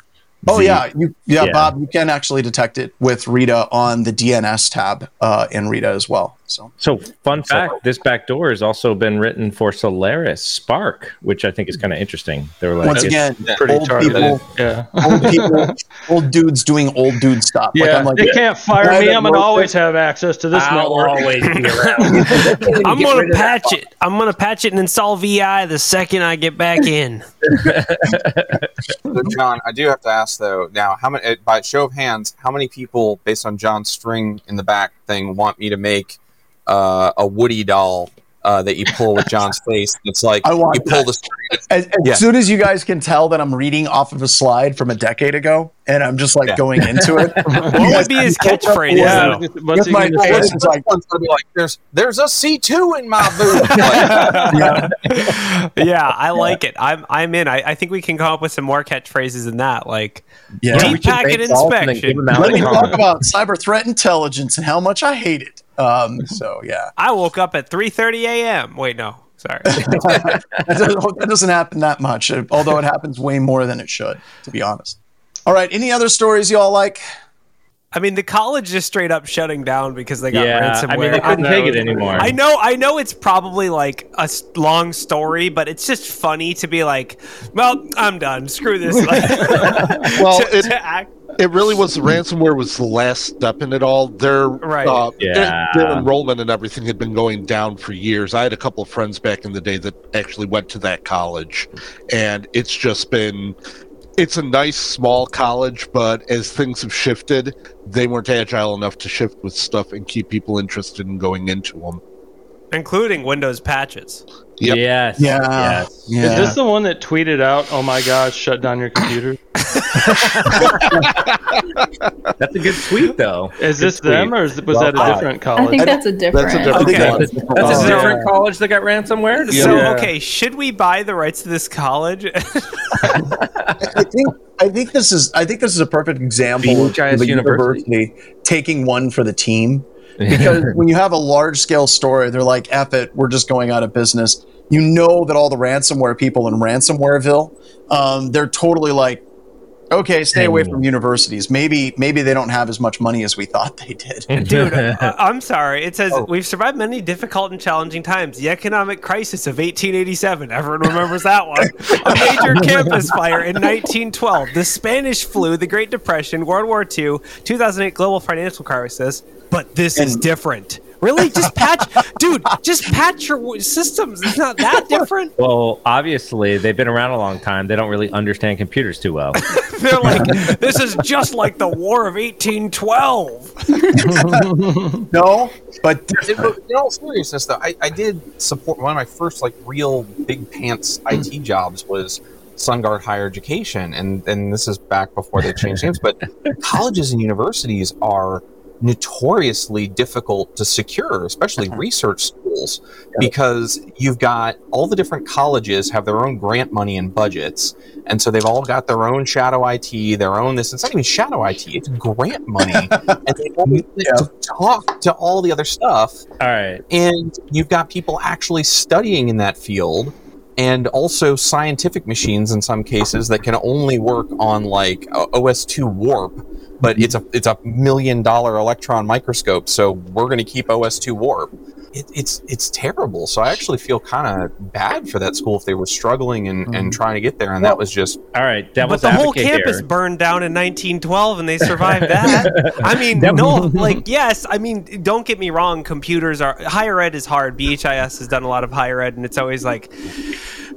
Oh yeah, you, yeah, yeah. Bob. You can actually detect it with Rita on the DNS tab uh, in Rita as well. So So, fun fact: this backdoor has also been written for Solaris SPARC, which I think is kind of interesting. They were like, once again, Pretty old targeted. people, Yeah. old people, old dudes doing old dude stuff. Like, Yeah, I'm like, they can't fire me. I'm gonna always this- have access to this I'll network. always be [laughs] around. [laughs] I'm gonna rid of that patch it. I'm gonna patch it and install VI the second I get back [laughs] in. So, John, I do have to ask though. Now, how many? uh, By show of hands, how many people, based on John's string in the back thing, want me to make uh, a Woody doll uh, that you pull with John's [laughs] face? It's like I want you pull the string. as, as Yeah. soon as you guys can tell that I'm reading off of a slide from a decade ago, and I'm just like Yeah. going into it. [laughs] What would be his catchphrase? Yeah. though? With my face, it's like, Someone's gonna be like, "There's there's a C two in my boot." [laughs] Yeah, yeah, I like it. I'm I'm in. I, I think we can come up with some more catchphrases than that. Like yeah. Deep we packet make golf and then inspection. give them out Let me talk about cyber threat intelligence and how much I hate it. Um, [laughs] so yeah, I woke up at 3:30 a.m. Wait, no, sorry. [laughs] that, doesn't, happen that much, uh, although it happens way more than it should, to be honest. All right, any other stories y'all like? I mean, the college is straight up shutting down because they got Yeah, ransomware. I mean, they couldn't I take know- it anymore. I know, I know, it's probably like a long story, but it's just funny to be like, "Well, I'm done. Screw this." [laughs] Like, Well, to- it, to act- it really was the ransomware was the last step in it all. Their Right. uh, Yeah. their enrollment and everything had been going down for years. I had a couple of friends back in the day that actually went to that college, and it's just been. It's a nice small college, but as things have shifted, they weren't agile enough to shift with stuff and keep people interested in going into them. Including Windows patches. Yep. Yes. Yeah. Yes. Yeah. Is this the one that tweeted out, "Oh my God, shut down your computer"? [laughs] That's a good tweet, though. Is this Good them, or is, was Well that a different college? I think that's a different. That's a different Okay. one. That's a different different- college that got ransomware. So okay, should we buy the rights to this college? [laughs] I think I think this is I think this is a perfect example BHIS of a University. university taking one for the team. Because [laughs] when you have a large scale story, they're like, F it, we're just going out of business. You know that all the ransomware people in Ransomwareville, um, they're totally like, okay, stay away from universities. Maybe maybe they don't have as much money as we thought they did. [laughs] Dude, I- I'm sorry. It says Oh. we've survived many difficult and challenging times. The economic crisis of 1887. Everyone remembers that one. A major [laughs] campus fire in 1912. The Spanish flu, the Great Depression, World War II, 2008 global financial crisis. But this is different. Really? Just patch, dude. Just patch your systems. It's not that [laughs] different. Well, obviously, they've been around a long time. They don't really understand computers too well. [laughs] They're like, this is just like the War of 1812. [laughs] No, but It- but in all seriousness, though, I, I did support one of my first like real big pants IT jobs was SunGard Higher Education, and and this is back before they changed names. But colleges and universities are notoriously difficult to secure, especially research schools, because you've got all the different colleges have their own grant money and budgets, and so they've all got their own shadow IT, their own this. It's not even shadow IT; it's grant money, [laughs] and they all need to talk to all the other stuff All right. and you've got people actually studying in that field and also scientific machines in some cases that can only work on like uh, OS2 warp but it's a it's a million dollar electron microscope so we're going to keep OS2 warp it, it's it's terrible so I actually feel kind of bad for that school if they were struggling and, and mm. trying to get there and that was just All right. Devil's but the whole campus here. burned down in 1912 and they survived that. [laughs] I mean, no, like, yes, I mean, don't get me wrong. Computers are higher ed is hard. BHIS has done a lot of higher ed, and it's always like,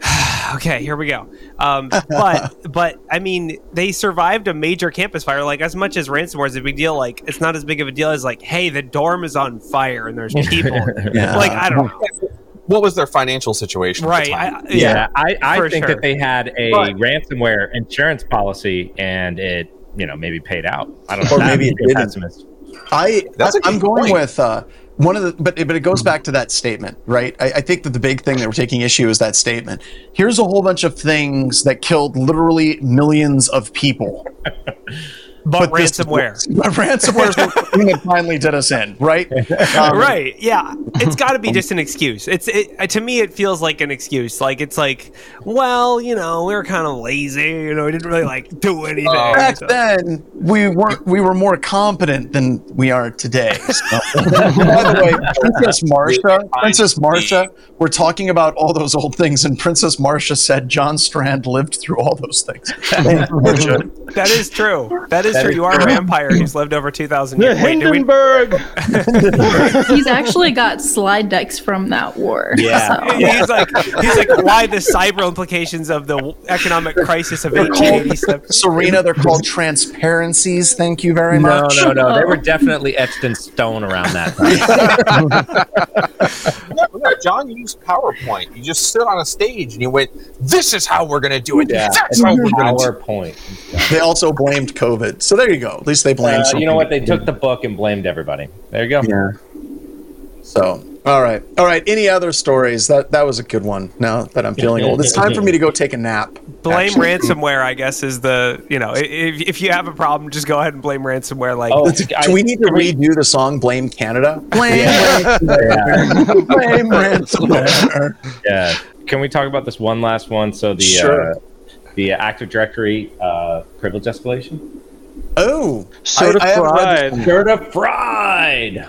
[sighs] okay, here we go. Um, but, [laughs] but I mean, they survived a major campus fire. Like, as much as ransomware is a big deal, like, it's not as big of a deal as like, hey, the dorm is on fire and there's [laughs] people. Yeah. Like, I don't know. what was their financial situation at the Right. time? I, Yeah, I, I think sure. that they had a But- ransomware insurance policy and it, you know, maybe paid out. I don't know. Or maybe it a didn't. pessimist. I That's a I'm going point. with uh, one of the but but it goes back to that statement, right? I, I think that the big thing that we're taking issue is that statement. Here's a whole bunch of things that killed literally millions of people. [laughs] but, this- ransomware. [laughs] But ransomware is the thing that finally did us in, right? Um, [laughs] right yeah it's got to be just an excuse it's it, uh, to me it feels like an excuse like it's like well you know we were kind of lazy you know we didn't really like do anything Back So- then, we weren't. We were more competent than we are today. So- [laughs] By the way, Princess Marcia, Princess Marcia, we're talking about all those old things, and Princess Marcia said John Strand lived through all those things. Marcia. that is true that is true you are a vampire who's lived over 2000 [laughs] The years Wait, did we- [laughs] [laughs] He's actually got slide decks from that war. Yeah. so. he's like he's like why the cyber implications of the economic crisis of They're 1887 Serena, they're called transparencies. Thank you very No, much. No, no, no. They were definitely etched in stone around that time. No, no, John used PowerPoint. You just stood on a stage and you went, "This is how we're going to do it. Yeah, That's how we're going to." PowerPoint. They also blamed COVID. So there you go. At least they blamed. Uh, you know what? They took the book and blamed everybody. There you go. Yeah. So, all right, all right. Any other stories? That that was a good one. Now that I'm feeling old, it's time for me to go take a nap. blame actually. ransomware i guess is the you know if, if you have a problem just go ahead and blame ransomware like Oh, Do we need to redo the song "Blame Canada"? Blame, Yeah. [laughs] blame ransomware. Yeah. Can we talk about this one last one? So the Sure. uh, the Active Directory uh, privilege escalation. Oh, I- I haven't read this Certifried.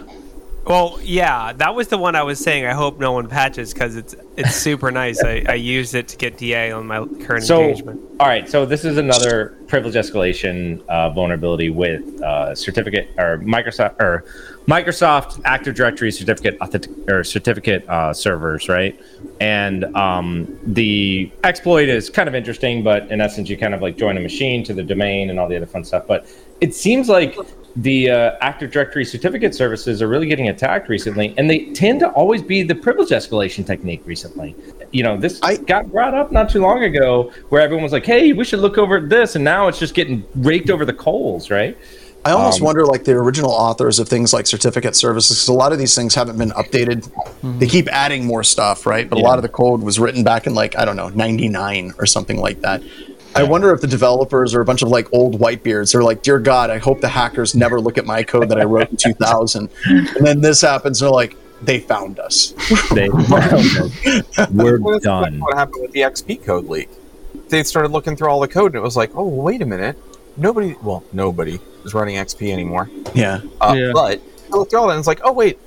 Well, yeah, that was the one I was saying. I hope no one patches because it's it's super nice. I, I used it to get DA on my current So, engagement. all right. So this is another privilege escalation uh, vulnerability with uh, certificate or Microsoft or Microsoft Active Directory certificate authentic or certificate uh, servers, right? And um, the exploit is kind of interesting, but in essence, you kind of like join a machine to the domain and all the other fun stuff. But it seems like the uh, Active Directory certificate services are really getting attacked recently, and they tend to always be the privilege escalation technique recently. You know, this I- got brought up not too long ago where everyone was like, hey, we should look over this, and now it's just getting raked over the coals, right? I almost Um, wonder, like the original authors of things like certificate services, because a lot of these things haven't been updated. They keep adding more stuff, right? But a lot of the code was written back in like I don't know, '99 or something like that. I wonder if the developers are a bunch of like old whitebeards. They're like, "Dear God, I hope the hackers never look at my code that I wrote in 2000." [laughs] And then this happens, and they're like, "They found us." They [laughs] found us. we're Well, done. What happened with the XP code leak? They started looking through all the code, and it was like, oh, wait a minute. Nobody, well, nobody is running XP anymore. Yeah. Uh, Yeah. But I looked through all that, and it's like, oh, wait,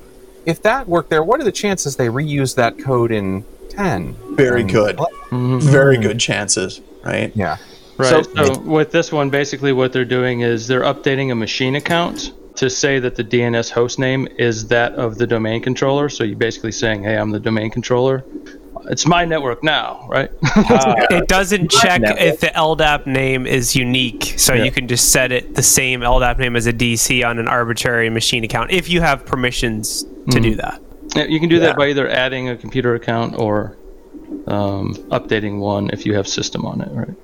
if that worked there, what are the chances they reuse that code in 10? Very And- good. Mhm. Very good chances, right? Yeah. Right. So- So, with this one, basically what they're doing is they're updating a machine account to say that the DNS host name is that of the domain controller. So you're basically saying, "Hey, I'm the domain controller. It's my network now, right?" Ah, [laughs] It doesn't check network. if the LDAP name is unique, so Yeah. you can just set it the same LDAP name as a DC on an arbitrary machine account if you have permissions to do that. Yeah, you can do Yeah. that by either adding a computer account or um, updating one if you have system on it, right?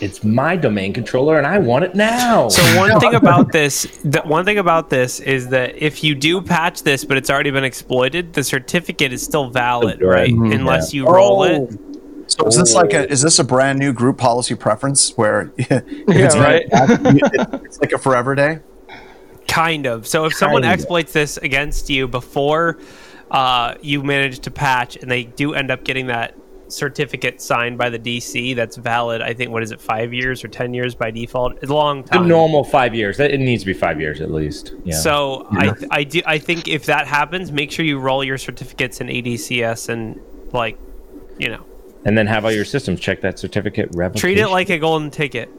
It's my domain controller, and I want it now. So one thing [laughs] about this, the one thing about this is that if you do patch this, but it's already been exploited, the certificate is still valid, Right. right? Mhm. Unless you roll it. So is this like a is this a brand new group policy preference where [laughs] if Yeah, it's right. it- it's like a forever day? Kind of. So if someone of. exploits this against you before uh, you manage to patch, and they do end up getting that certificate signed by the DC, that's valid. I think what is it, five years or ten years by default? It's a long time. the time. normal five years. It needs to be five years at least. Yeah. So I I do I think if that happens, make sure you roll your certificates in ADCS and like, you know, and then have all your systems check that certificate revocation. treat it like a golden ticket,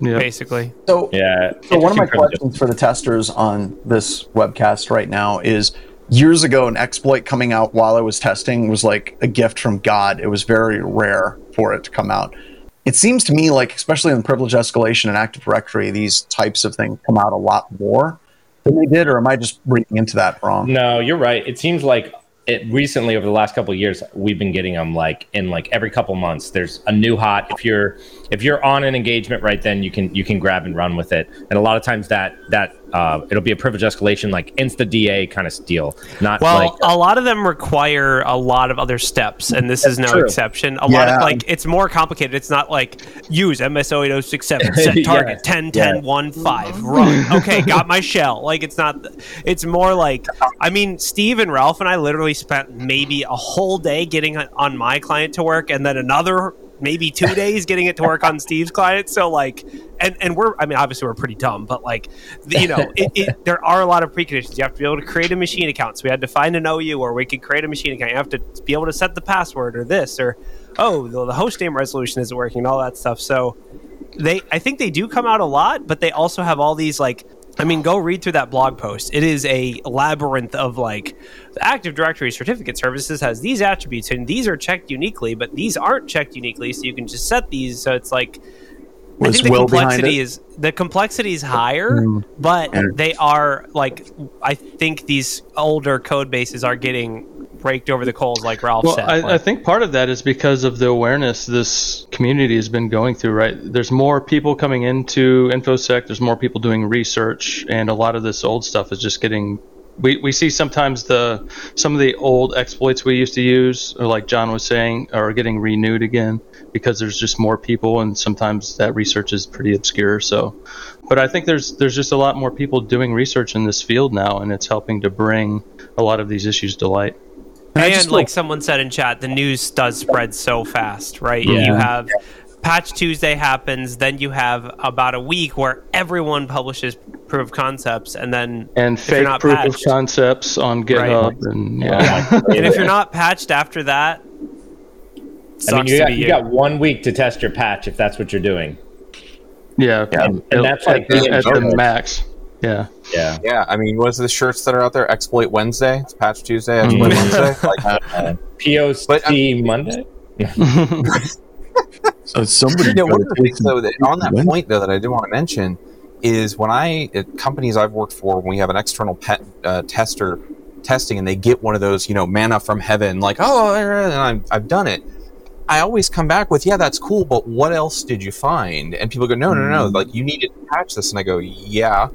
Yeah. basically. So yeah. So one of my questions for the testers on this webcast right now is years ago an exploit coming out while I was testing was like a gift from God. It was very rare for it to come out. It seems to me like especially in privilege escalation and Active Directory, these types of things come out a lot more than they did, or am I just reading into that wrong? No, you're right. It seems like it recently over the last couple years we've been getting them like in like every couple months. There's a new hot. If you're if you're on an engagement right then you can you can grab and run with it. And a lot of times that that uh, it'll be a privilege escalation like insta DA kind of deal. Not Well, like a lot of them require a lot of other steps, and this is no true. exception. A lot of like it's more complicated. It's not like use MS08-067, [laughs] set Yeah. target 10 10 1 5, run. Okay, got my shell. Like it's not it's more like I mean, Steve and Ralph and I literally spent maybe a whole day getting on my client to work and then another maybe 2 days getting it to work on Steve's client. So like and and we're I mean obviously we're pretty dumb, but like you know, [laughs] it, it, there are a lot of preconditions. You have to be able to create a machine account. So we had to find an OU or we could create a machine account. You have to be able to set the password or this or oh, the, the host name resolution isn't working and all that stuff. So they I think they do come out a lot, but they also have all these like I mean, go read through that blog post. It is a labyrinth of like the Active Directory certificate services has these attributes and these are checked uniquely, but these aren't checked uniquely, so you can just set these. So it's like Was think the Will behind complexity it? is the complexity is higher, mm. but Yeah. they are like I think these older code bases are getting raked over the coals, like Ralph Well, said. I, I think part of that is because of the awareness this community has been going through, right? There's more people coming into InfoSec, there's more people doing research, and a lot of this old stuff is just getting. We, we see sometimes the some of the old exploits we used to use, or like John was saying, are getting renewed again because there's just more people, and sometimes that research is pretty obscure. So, but I think there's there's just a lot more people doing research in this field now, and it's helping to bring a lot of these issues to light. I and just like feel- someone said in chat, the news does spread so fast, right? Yeah. You have Patch Tuesday happens, then you have about a week where everyone publishes proof of concepts, and then and If you're fake not proof patched. of concepts on GitHub, and yeah, [laughs] and if you're not [laughs] patched after that, sucks I mean, you to got, be you you. got one week to test your patch if that's what you're doing. yeah, And- and that's like the, the at the max. Yeah, Yeah. Yeah, I mean, what's the shirts that are out there? Exploit Wednesday, it's Patch Tuesday, Exploit Wednesday. [laughs] Like, Uh, POC But, Monday. So somebody you know, one of the things though that on that point though that I did want to mention is when I at companies I've worked for, when we have an external pet uh, tester testing, and they get one of those, you know, manna from heaven, like oh, and I'm, I've done it. I always come back with, yeah, that's cool, but what else did you find? And people go, no, no, no, like you need to patch this, and I go, yeah,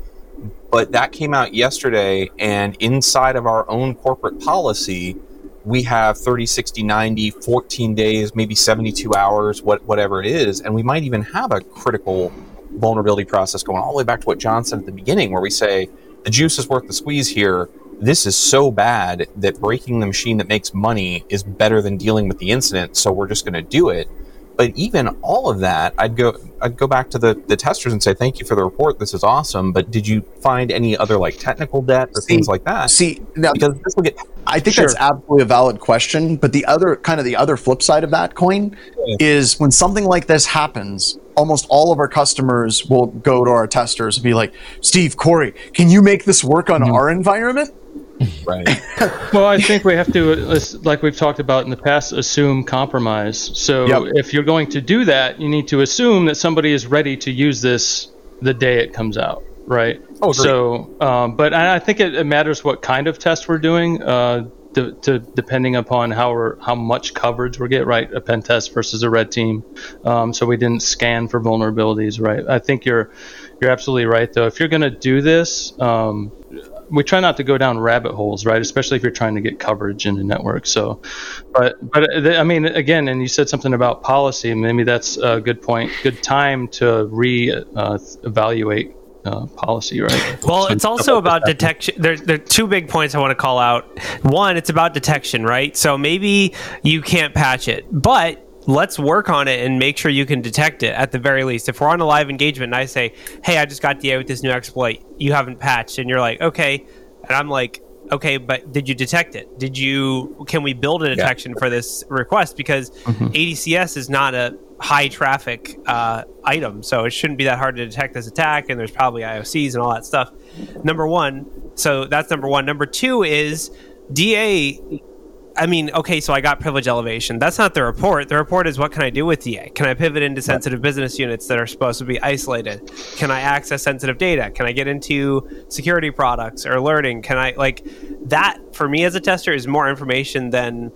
but that came out yesterday, and inside of our own corporate policy, we have 30, 60, 90, 14 days, maybe 72 hours, what, whatever it is. And we might even have a critical vulnerability process going all the way back to what John said at the beginning, where we say the juice is worth the squeeze here. This is so bad that breaking the machine that makes money is better than dealing with the incident. So we're just going to do it. But even all of that, I'd go I'd go back to the, the testers and say, thank you for the report. This is awesome. But did you find any other like technical debt or See- things like that? See, now because this will get I think Sure. that's absolutely a valid question. But the other kind of the other flip side of that coin is when something like this happens, almost all of our customers will go to our testers and be like, Steve, Corey, can you make this work on mm-hmm. our environment? Right. [laughs] Well, I think we have to, like we've talked about in the past, assume compromise. So Yep. if you're going to do that, you need to assume that somebody is ready to use this the day it comes out, right? Oh, agreed. so, um, but I I think it, it matters what kind of test we're doing. Uh, to, to depending upon how we're, how much coverage we get, right? A pen test versus a red team. Um, so we didn't scan for vulnerabilities, right? I think you're you're absolutely right, though. If you're going to do this, um, we try not to go down rabbit holes, right? Especially if you're trying to get coverage in the network. So, but but uh, I mean, again, and you said something about policy. Maybe that's a good point. Good time to re uh, evaluate uh, policy, right? Well, it's also about detection. There, there are two big points I want to call out. One, it's about detection, right? So maybe you can't patch it, but let's work on it and make sure you can detect it at the very least. If we're on a live engagement and I say, "Hey, I just got DA with this new exploit. You haven't patched," and you're like, "Okay," and I'm like, "Okay, but did you detect it? Did you? Can we build a detection for this request? Because ADCS is not a high traffic uh, item, so it shouldn't be that hard to detect this attack. And there's probably IOCs and all that stuff. Number one, so that's number one. Number two is DA. I mean, okay, so I got privilege elevation. That's not the report. The report is what can I do with DA? Can I pivot into sensitive business units that are supposed to be isolated? Can I access sensitive data? Can I get into security products or learning? Can I like that for me as a tester is more information than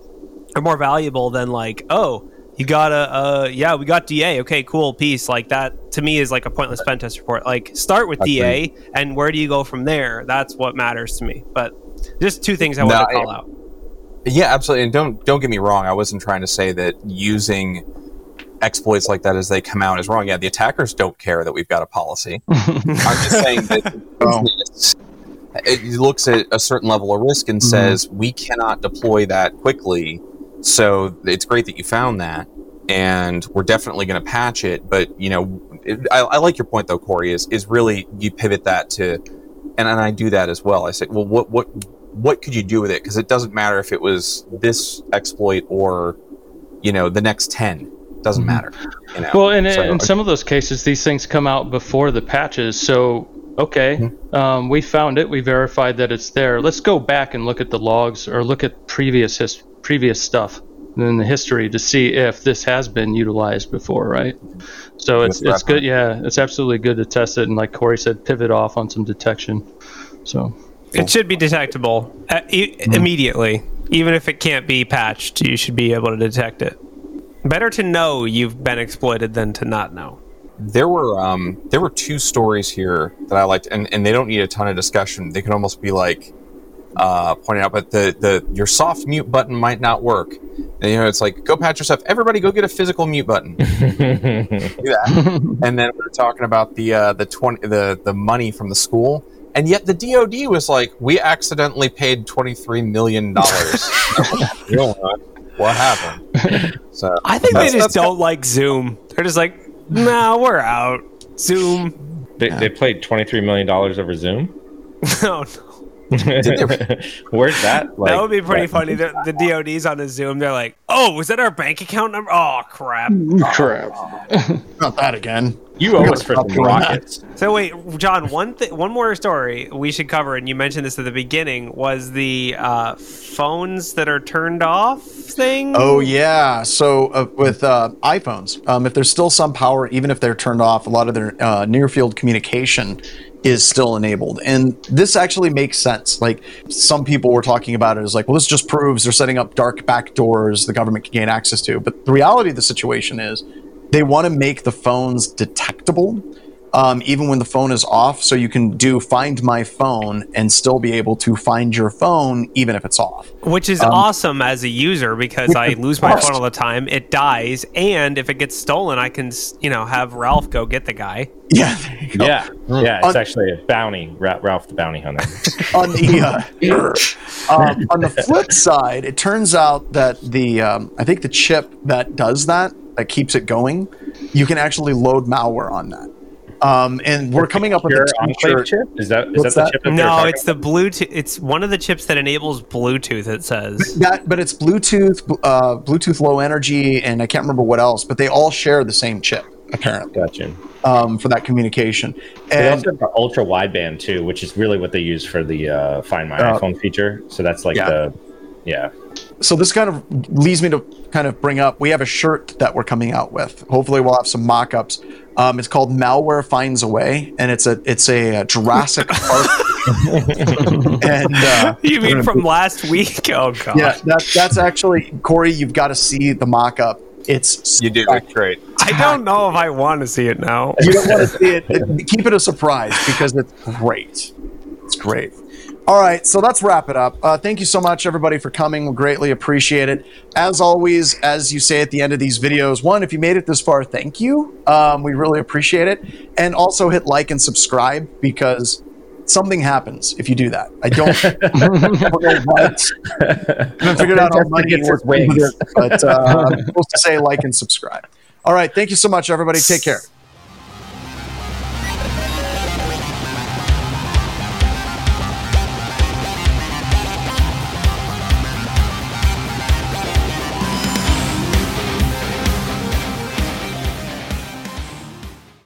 or more valuable than like, oh, you got a, uh, yeah, we got DA. Okay, cool, peace. Like that to me is like a pointless pen test report. Like start with DA, and where do you go from there? That's what matters to me. But just two things I No, want to I- call out. Yeah, absolutely. And don't don't get me wrong. I wasn't trying to say that using exploits like that as they come out is wrong. Yeah, the attackers don't care that we've got a policy. [laughs] I'm just saying that business, [laughs] oh. it looks at a certain level of risk and mm-hmm. says we cannot deploy that quickly. So it's great that you found that, and we're definitely going to patch it. But you know, it, I, I like your point though, Corey. Is is really you pivot that to, and, and I do that as well. I say, well, what what what could you do with it? Because it doesn't matter if it was this exploit or you know the next ten. Doesn't matter. You know? Well, and So- in some of those cases, these things come out before the patches. So, okay, um, we found it. We verified that it's there. Let's go back and look at the logs or look at previous his- previous stuff in the history to see if this has been utilized before, right? So it's it's good. Yeah, it's absolutely good to test it and, like Corey said, pivot off on some detection. So. It should be detectable uh, e- immediately, even if it can't be patched. You should be able to detect it. Better to know you've been exploited than to not know. there were um, there were two stories here that I liked, and, and they don't need a ton of discussion. They can almost be like uh, pointed out, but the, the your soft mute button might not work. And you know, it's like go patch yourself. Everybody, go get a physical mute button. [laughs] Do that. and then we are talking about the uh, the twenty the the money from the school, and yet the DoD was like, we accidentally paid twenty three million dollars. [laughs] what happened? So I think they just don't like Zoom. They're just like, nah, we're out. Zoom. They, they played twenty three million dollars over Zoom. [laughs] no, no. [laughs] Where's that? [laughs] Like, that would be pretty funny. The, the DoD's on a Zoom. They're like, oh, was that our bank account number? Oh, crap. Crap. [laughs] Not that again. You owe us for some Stop doing that. rockets. So wait, John. One th- one more story we should cover, and you mentioned this at the beginning, was the uh, phones that are turned off thing. Oh yeah. So uh, with uh, iPhones, um, if there's still some power, even if they're turned off, a lot of their uh, near field communication is still enabled, and this actually makes sense. Like some people were talking about it as like, well, this just proves they're setting up dark back doors the government can gain access to. But the reality of the situation is, they want to make the phones detectable. Um, even when the phone is off, so you can do find my phone and still be able to find your phone even if it's off. Which is Um, awesome as a user because I lose my phone all the time. It dies, and if it gets stolen, I can you know have Ralph go get the guy. Yeah, there you go. Yeah, yeah. It's On- actually a bounty. Ra- Ralph the bounty hunter. [laughs] on the uh, um, on the flip side, it turns out that the um, I think the chip that does that that keeps it going, you can actually load malware on that. Um, and we're coming up with a enclave chip? Is that is What's that the that? chip? That No, it's the Bluetooth. It's one of the chips that enables Bluetooth. It says. That, but it's Bluetooth, uh, Bluetooth Low Energy, and I can't remember what else. But they all share the same chip apparently Gotcha. um, for that communication. They And also have the ultra wideband too, which is really what they use for the uh, Find My Uh, iPhone feature. So that's like yeah. the yeah. So this kind of leads me to kind of bring up we have a shirt that we're coming out with hopefully we'll have some mock-ups um, it's called malware finds a way and it's a it's a, uh jurassic [laughs] park and uh, You mean from last week? Oh god. yeah that, that's actually corey you've got to see the mock-up it's You do look great. I don't know if I want to see it now. you don't want to see it, it- keep it a surprise because it's great it's great all right so let's wrap it up. Uh, thank you so much everybody for coming. We greatly appreciate it. As always as you say at the end of these videos one if you made it this far thank you. Um, we really appreciate it. And also hit like and subscribe because something happens if you do that. I don't [laughs] I haven't figured out how money works wings. but uh, i'm supposed to say like and subscribe. All right thank you so much everybody. Take care